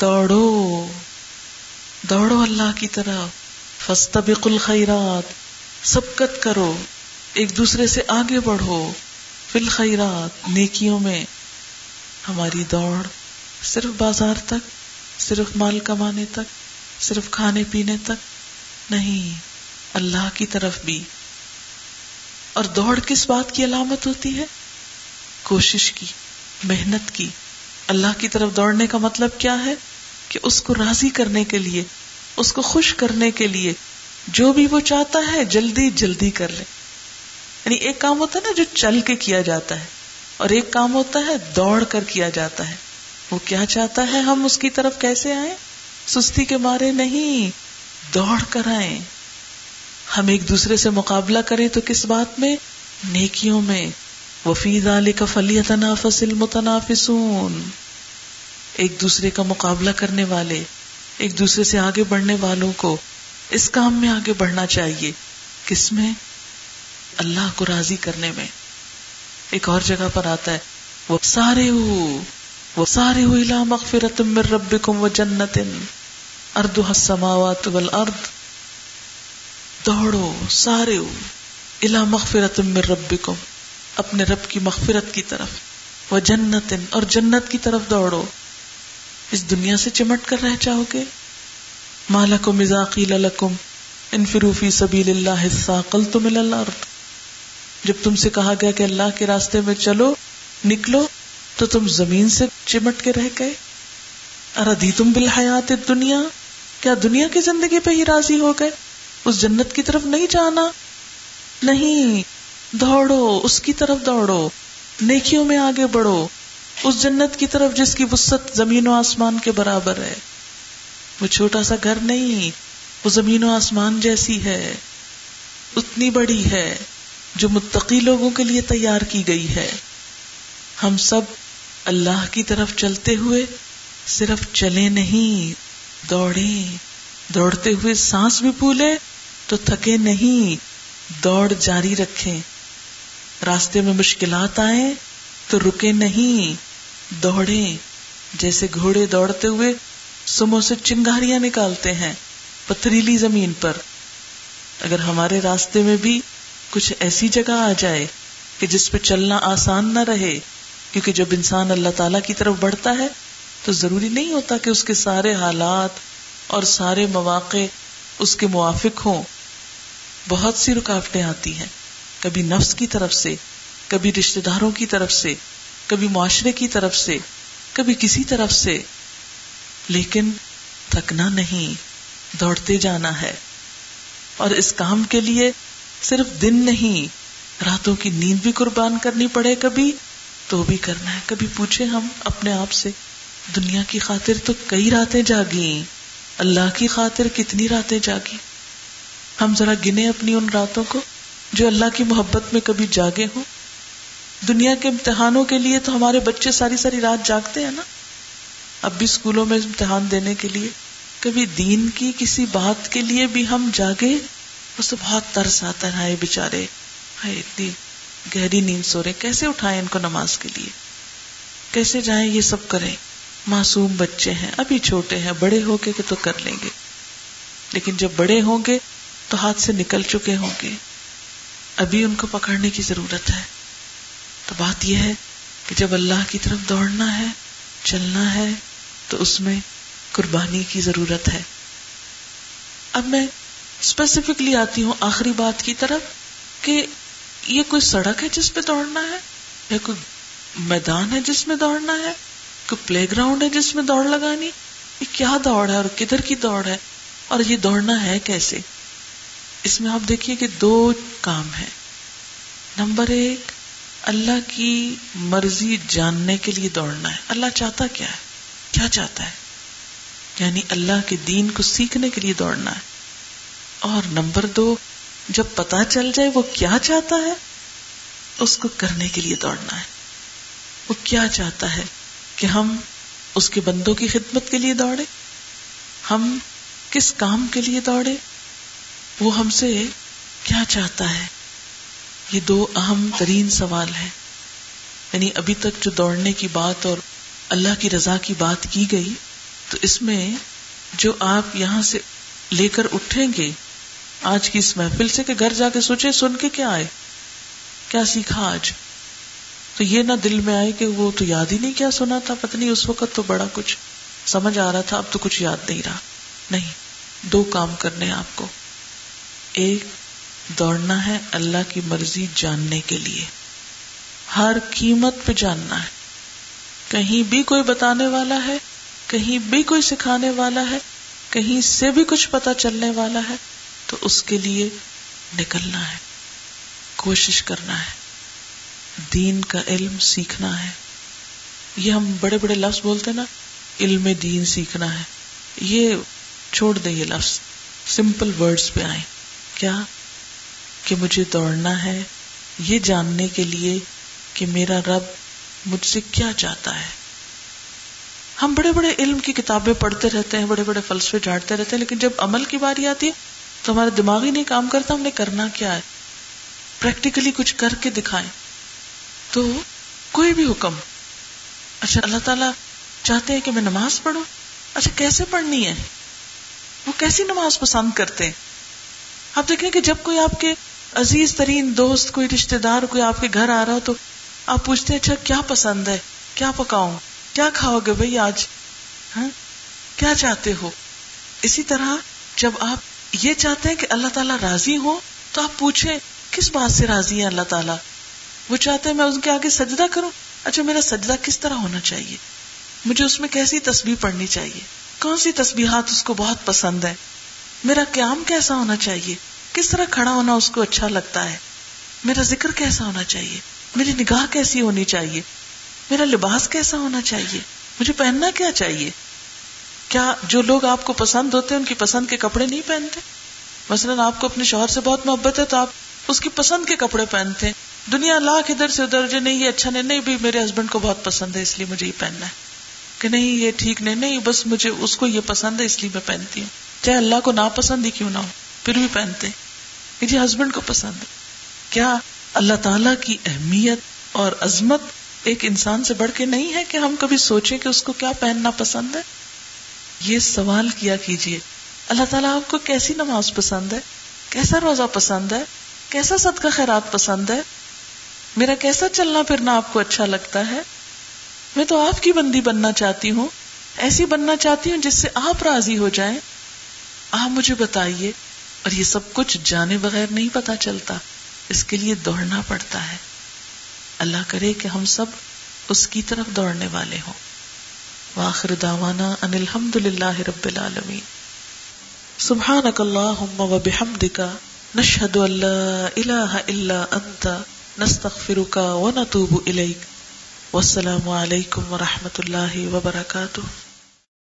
دوڑو۔ دوڑو اللہ کی طرف۔ فستبق الخیرات سبقت کرو، ایک دوسرے سے آگے بڑھو۔ فل خیرات نیکیوں میں۔ ہماری دوڑ صرف بازار تک، صرف مال کمانے تک، صرف کھانے پینے تک نہیں، اللہ کی طرف بھی۔ اور دوڑ کس بات کی علامت ہوتی ہے؟ کوشش کی، محنت کی۔ اللہ کی طرف دوڑنے کا مطلب کیا ہے؟ کہ اس کو راضی کرنے کے لیے، اس کو خوش کرنے کے لیے۔ جو بھی وہ چاہتا ہے جلدی جلدی کر لے۔ یعنی ایک کام ہوتا ہے نا جو چل کے کیا جاتا ہے، اور ایک کام ہوتا ہے دوڑ کر کیا جاتا ہے۔ وہ کیا چاہتا ہے؟ ہم اس کی طرف کیسے آئے سستی کے مارے نہیں، دوڑ کر آئے ہم ایک دوسرے سے مقابلہ کریں تو کس بات میں؟ نیکیوں میں۔ وفید علی کا فلی تنافس المتنافسون۔ ایک دوسرے کا مقابلہ کرنے والے، ایک دوسرے سے آگے بڑھنے والوں کو اس کام میں آگے بڑھنا چاہیے۔ کس میں؟ اللہ کو راضی کرنے میں۔ ایک اور جگہ پر آتا ہے۔ وہ سارے ہو، وہ سارے ہو الا مغفرت من ربکم و جنت۔ ارد السماوات والارض۔ دوڑو، سارے ہو الا مغفرت من ربکم۔ اپنے رب کی مغفرت کی طرف۔ وہ جنت، اور جنت کی طرف دوڑو۔ اس دنیا سے چمٹ کر رہ جاؤ گے۔ مالک مزاقی للکم انفروفی سبیل اللہ ساقل الارض جب تم سے کہا گیا کہ اللہ کے راستے میں چلو، نکلو، تو تم زمین سے چمٹ کے رہ گئے۔ اردی تم بالحیات دنیا کیا دنیا کی زندگی پہ ہی راضی ہو گئے؟ اس جنت کی طرف نہیں جانا؟ نہیں، دوڑو، اس کی طرف دوڑو، نیکیوں میں آگے بڑھو۔ اس جنت کی طرف جس کی وسط زمین و آسمان کے برابر ہے۔ وہ چھوٹا سا گھر نہیں، وہ زمین و آسمان جیسی ہے، اتنی بڑی ہے جو متقی لوگوں کے لیے تیار کی گئی ہے۔ ہم سب اللہ کی طرف چلتے ہوئے صرف چلے نہیں دوڑے دوڑتے ہوئے سانس بھی پھولے تو تھکے نہیں، دوڑ جاری رکھے راستے میں مشکلات آئے تو رکے نہیں دوڑے جیسے گھوڑے دوڑتے ہوئے سمو سے چنگاریاں نکالتے ہیں پتریلی زمین پر۔ اگر ہمارے راستے میں بھی کچھ ایسی جگہ آ جائے کہ جس پہ چلنا آسان نہ رہے، کیونکہ جب انسان اللہ تعالی کی طرف بڑھتا ہے، تو ضروری نہیں ہوتا کہ اس کے سارے حالات اور سارے مواقع اس کے موافق ہوں۔ بہت سی رکاوٹیں آتی ہیں۔ کبھی نفس کی طرف سے، کبھی رشتے داروں کی طرف سے، کبھی معاشرے کی طرف سے، کبھی کسی طرف سے۔ لیکن تھکنا نہیں، دوڑتے جانا ہے۔ اور اس کام کے لیے صرف دن نہیں، راتوں کی نیند بھی قربان کرنی پڑے کبھی۔ تو بھی کرنا ہے۔ کبھی پوچھے ہم اپنے آپ سے، دنیا کی خاطر تو کئی راتیں جاگی اللہ کی خاطر کتنی راتیں جاگی ہم ذرا گنے اپنی ان راتوں کو جو اللہ کی محبت میں کبھی جاگے ہوں۔ دنیا کے امتحانوں کے لیے تو ہمارے بچے ساری ساری رات جاگتے ہیں نا۔ اب بھی اسکولوں میں امتحان دینے کے لیے، کبھی دین کی کسی بات کے لیے بھی ہم جاگے اسے بہت ترس آتا ہے بےچارے اتنی گہری نیند سو رہے، کیسے اٹھائے ان کو نماز کے لیے؟ کیسے جائیں یہ سب کریں؟ معصوم بچے ہیں، ابھی چھوٹے ہیں، بڑے ہو کے تو کر لیں گے۔ لیکن جب بڑے ہوں گے، تو ہاتھ سے نکل چکے ہوں گے۔ ابھی ان کو پکڑنے کی ضرورت ہے۔ تو بات یہ ہے کہ جب اللہ کی طرف دوڑنا ہے، چلنا ہے تو اس میں قربانی کی ضرورت ہے۔ اب میں اسپیسیفکلی آتی ہوں آخری بات کی طرف کہ یہ کوئی سڑک ہے جس پہ دوڑنا ہے یا کوئی میدان ہے جس میں دوڑنا ہے؟ کوئی پلے گراؤنڈ ہے جس میں دوڑ لگانی؟ یہ کیا دوڑ ہے اور کدھر کی دوڑ ہے؟ اور یہ دوڑنا ہے کیسے؟ اس میں آپ دیکھیے کہ دو کام ہے نمبر ایک، اللہ کی مرضی جاننے کے لیے دوڑنا ہے۔ اللہ چاہتا کیا ہے؟ کیا چاہتا ہے؟ یعنی اللہ کے دین کو سیکھنے کے لیے دوڑنا ہے۔ اور نمبر دو، جب پتا چل جائے وہ کیا چاہتا ہے، اس کو کرنے کے لیے دوڑنا ہے۔ وہ کیا چاہتا ہے کہ ہم اس کے بندوں کی خدمت کے لیے دوڑے؟ ہم کس کام کے لیے دوڑے؟ وہ ہم سے کیا چاہتا ہے؟ یہ دو اہم ترین سوال ہے یعنی ابھی تک جو دوڑنے کی بات اور اللہ کی رضا کی بات کی گئی، تو اس میں جو آپ یہاں سے لے کر اٹھیں گے، آج کی اس محفل سے کہ گھر جا کے سوچے سن کے کیا آئے؟ کیا سیکھا آج؟ تو یہ نہ دل میں آئے کہ وہ تو یاد ہی نہیں کیا سنا تھا پتنی اس وقت تو بڑا کچھ سمجھ آ رہا تھا، اب تو کچھ یاد نہیں رہا۔ نہیں، دو کام کرنے آپ کو۔ ایک، دوڑنا ہے اللہ کی مرضی جاننے کے لیے۔ ہر قیمت پہ جاننا ہے۔ کہیں بھی کوئی بتانے والا ہے، کہیں بھی کوئی سکھانے والا ہے، کہیں سے بھی کچھ پتا چلنے والا ہے، تو اس کے لیے نکلنا ہے، کوشش کرنا ہے، دین کا علم سیکھنا ہے۔ یہ ہم بڑے بڑے لفظ بولتے نا، علم دین سیکھنا ہے۔ یہ چھوڑ دیں یہ لفظ۔ سمپل ورڈز پہ آئے کیا؟ کہ مجھے دوڑنا ہے، یہ جاننے کے لیے کہ میرا رب مجھ سے کیا چاہتا ہے؟ ہم بڑے بڑے علم کی کتابیں پڑھتے رہتے ہیں، بڑے بڑے فلسفے جھاڑتے رہتے ہیں، لیکن جب عمل کی باری آتی ہے تو ہمارا دماغ ہی نہیں کام کرتا، ہم نے کرنا کیا ہے؟ پریکٹیکلی کچھ کر کے دکھائیں۔ تو کوئی بھی حکم اچھا اللہ تعالیٰ چاہتے ہیں کہ میں نماز پڑھوں؟ اچھا کیسے پڑھنی ہے؟ وہ کیسی نماز پسند کرتے ہیں؟ آپ دیکھیں کہ جب کوئی آپ کے عزیز ترین دوست، کوئی رشتے دار، کوئی آپ کے گھر آ رہا ہو تو آپ پوچھتے ہیں اچھا کیا پسند ہے؟ کیا پکاؤں؟ کیا کھاؤ گے بھائی آج؟ ہاں؟ کیا چاہتے ہو؟ اسی طرح جب آپ یہ چاہتے ہیں کہ اللہ تعالیٰ راضی ہو، تو آپ پوچھیں، کس بات سے راضی ہے اللہ تعالیٰ؟ وہ چاہتے ہیں، میں ان کے آگے سجدہ کروں؟ اچھا میرا سجدہ کس طرح ہونا چاہیے؟ مجھے اس میں کیسی تصویر پڑھنی چاہیے؟ کون سی تصویرات اس کو بہت پسند ہے میرا قیام کیسا ہونا چاہیے؟ کس طرح کھڑا ہونا اس کو اچھا لگتا ہے؟ میرا ذکر کیسا ہونا چاہیے؟ میری نگاہ کیسی ہونی چاہیے؟ میرا لباس کیسا ہونا چاہیے؟ مجھے پہننا کیا چاہیے؟ کیا جو لوگ آپ کو پسند ہوتے ہیں ان کی پسند کے کپڑے نہیں پہنتے؟ مثلاً آپ کو اپنے شوہر سے بہت محبت ہے تو آپ اس کی پسند کے کپڑے پہنتے ہیں۔ دنیا لاکھ ادھر سے ادھر جو نہیں، یہ اچھا نہیں نہیں، بھی میرے ہسبینڈ کو بہت پسند ہے، اس لیے مجھے یہ پہننا ہے۔ کہ نہیں، یہ ٹھیک نہیں نہیں، بس مجھے اس کو یہ پسند ہے، اس لیے میں پہنتی ہوں۔ چاہے اللہ کو نا پسند ہی کیوں نہ ہو، پھر بھی پہنتے کہ جی ہسبینڈ کو پسند ہے۔ کیا اللہ تعالی کی اہمیت اور عظمت ایک انسان سے بڑھ کے نہیں ہے کہ ہم کبھی سوچیں کہ اس کو کیا پہننا پسند ہے؟ یہ سوال کیا کیجیے اللہ تعالیٰ آپ کو کیسی نماز پسند ہے؟ کیسا روزہ پسند ہے؟ کیسا صدقہ خیرات پسند ہے؟ میرا کیسا چلنا پھرنا آپ کو اچھا لگتا ہے؟ میں تو آپ کی بندی بننا چاہتی ہوں، ایسی بننا چاہتی ہوں جس سے آپ راضی ہو جائیں۔ آپ مجھے بتائیے، اور یہ سب کچھ جانے بغیر نہیں پتا چلتا۔ اس کے لیے دوڑنا پڑتا ہے۔ اللہ کرے کہ ہم سب اس کی طرف دوڑنے والے ہوں۔ واخر دعوانا ان الحمد للہ رب العالمین۔ سبحانک اللہم و بحمدک، نشہد ان لا الہ الا انت، نستغفرک و نتوب الیک۔ والسلام علیکم ورحمۃ اللہ وبرکاتہ۔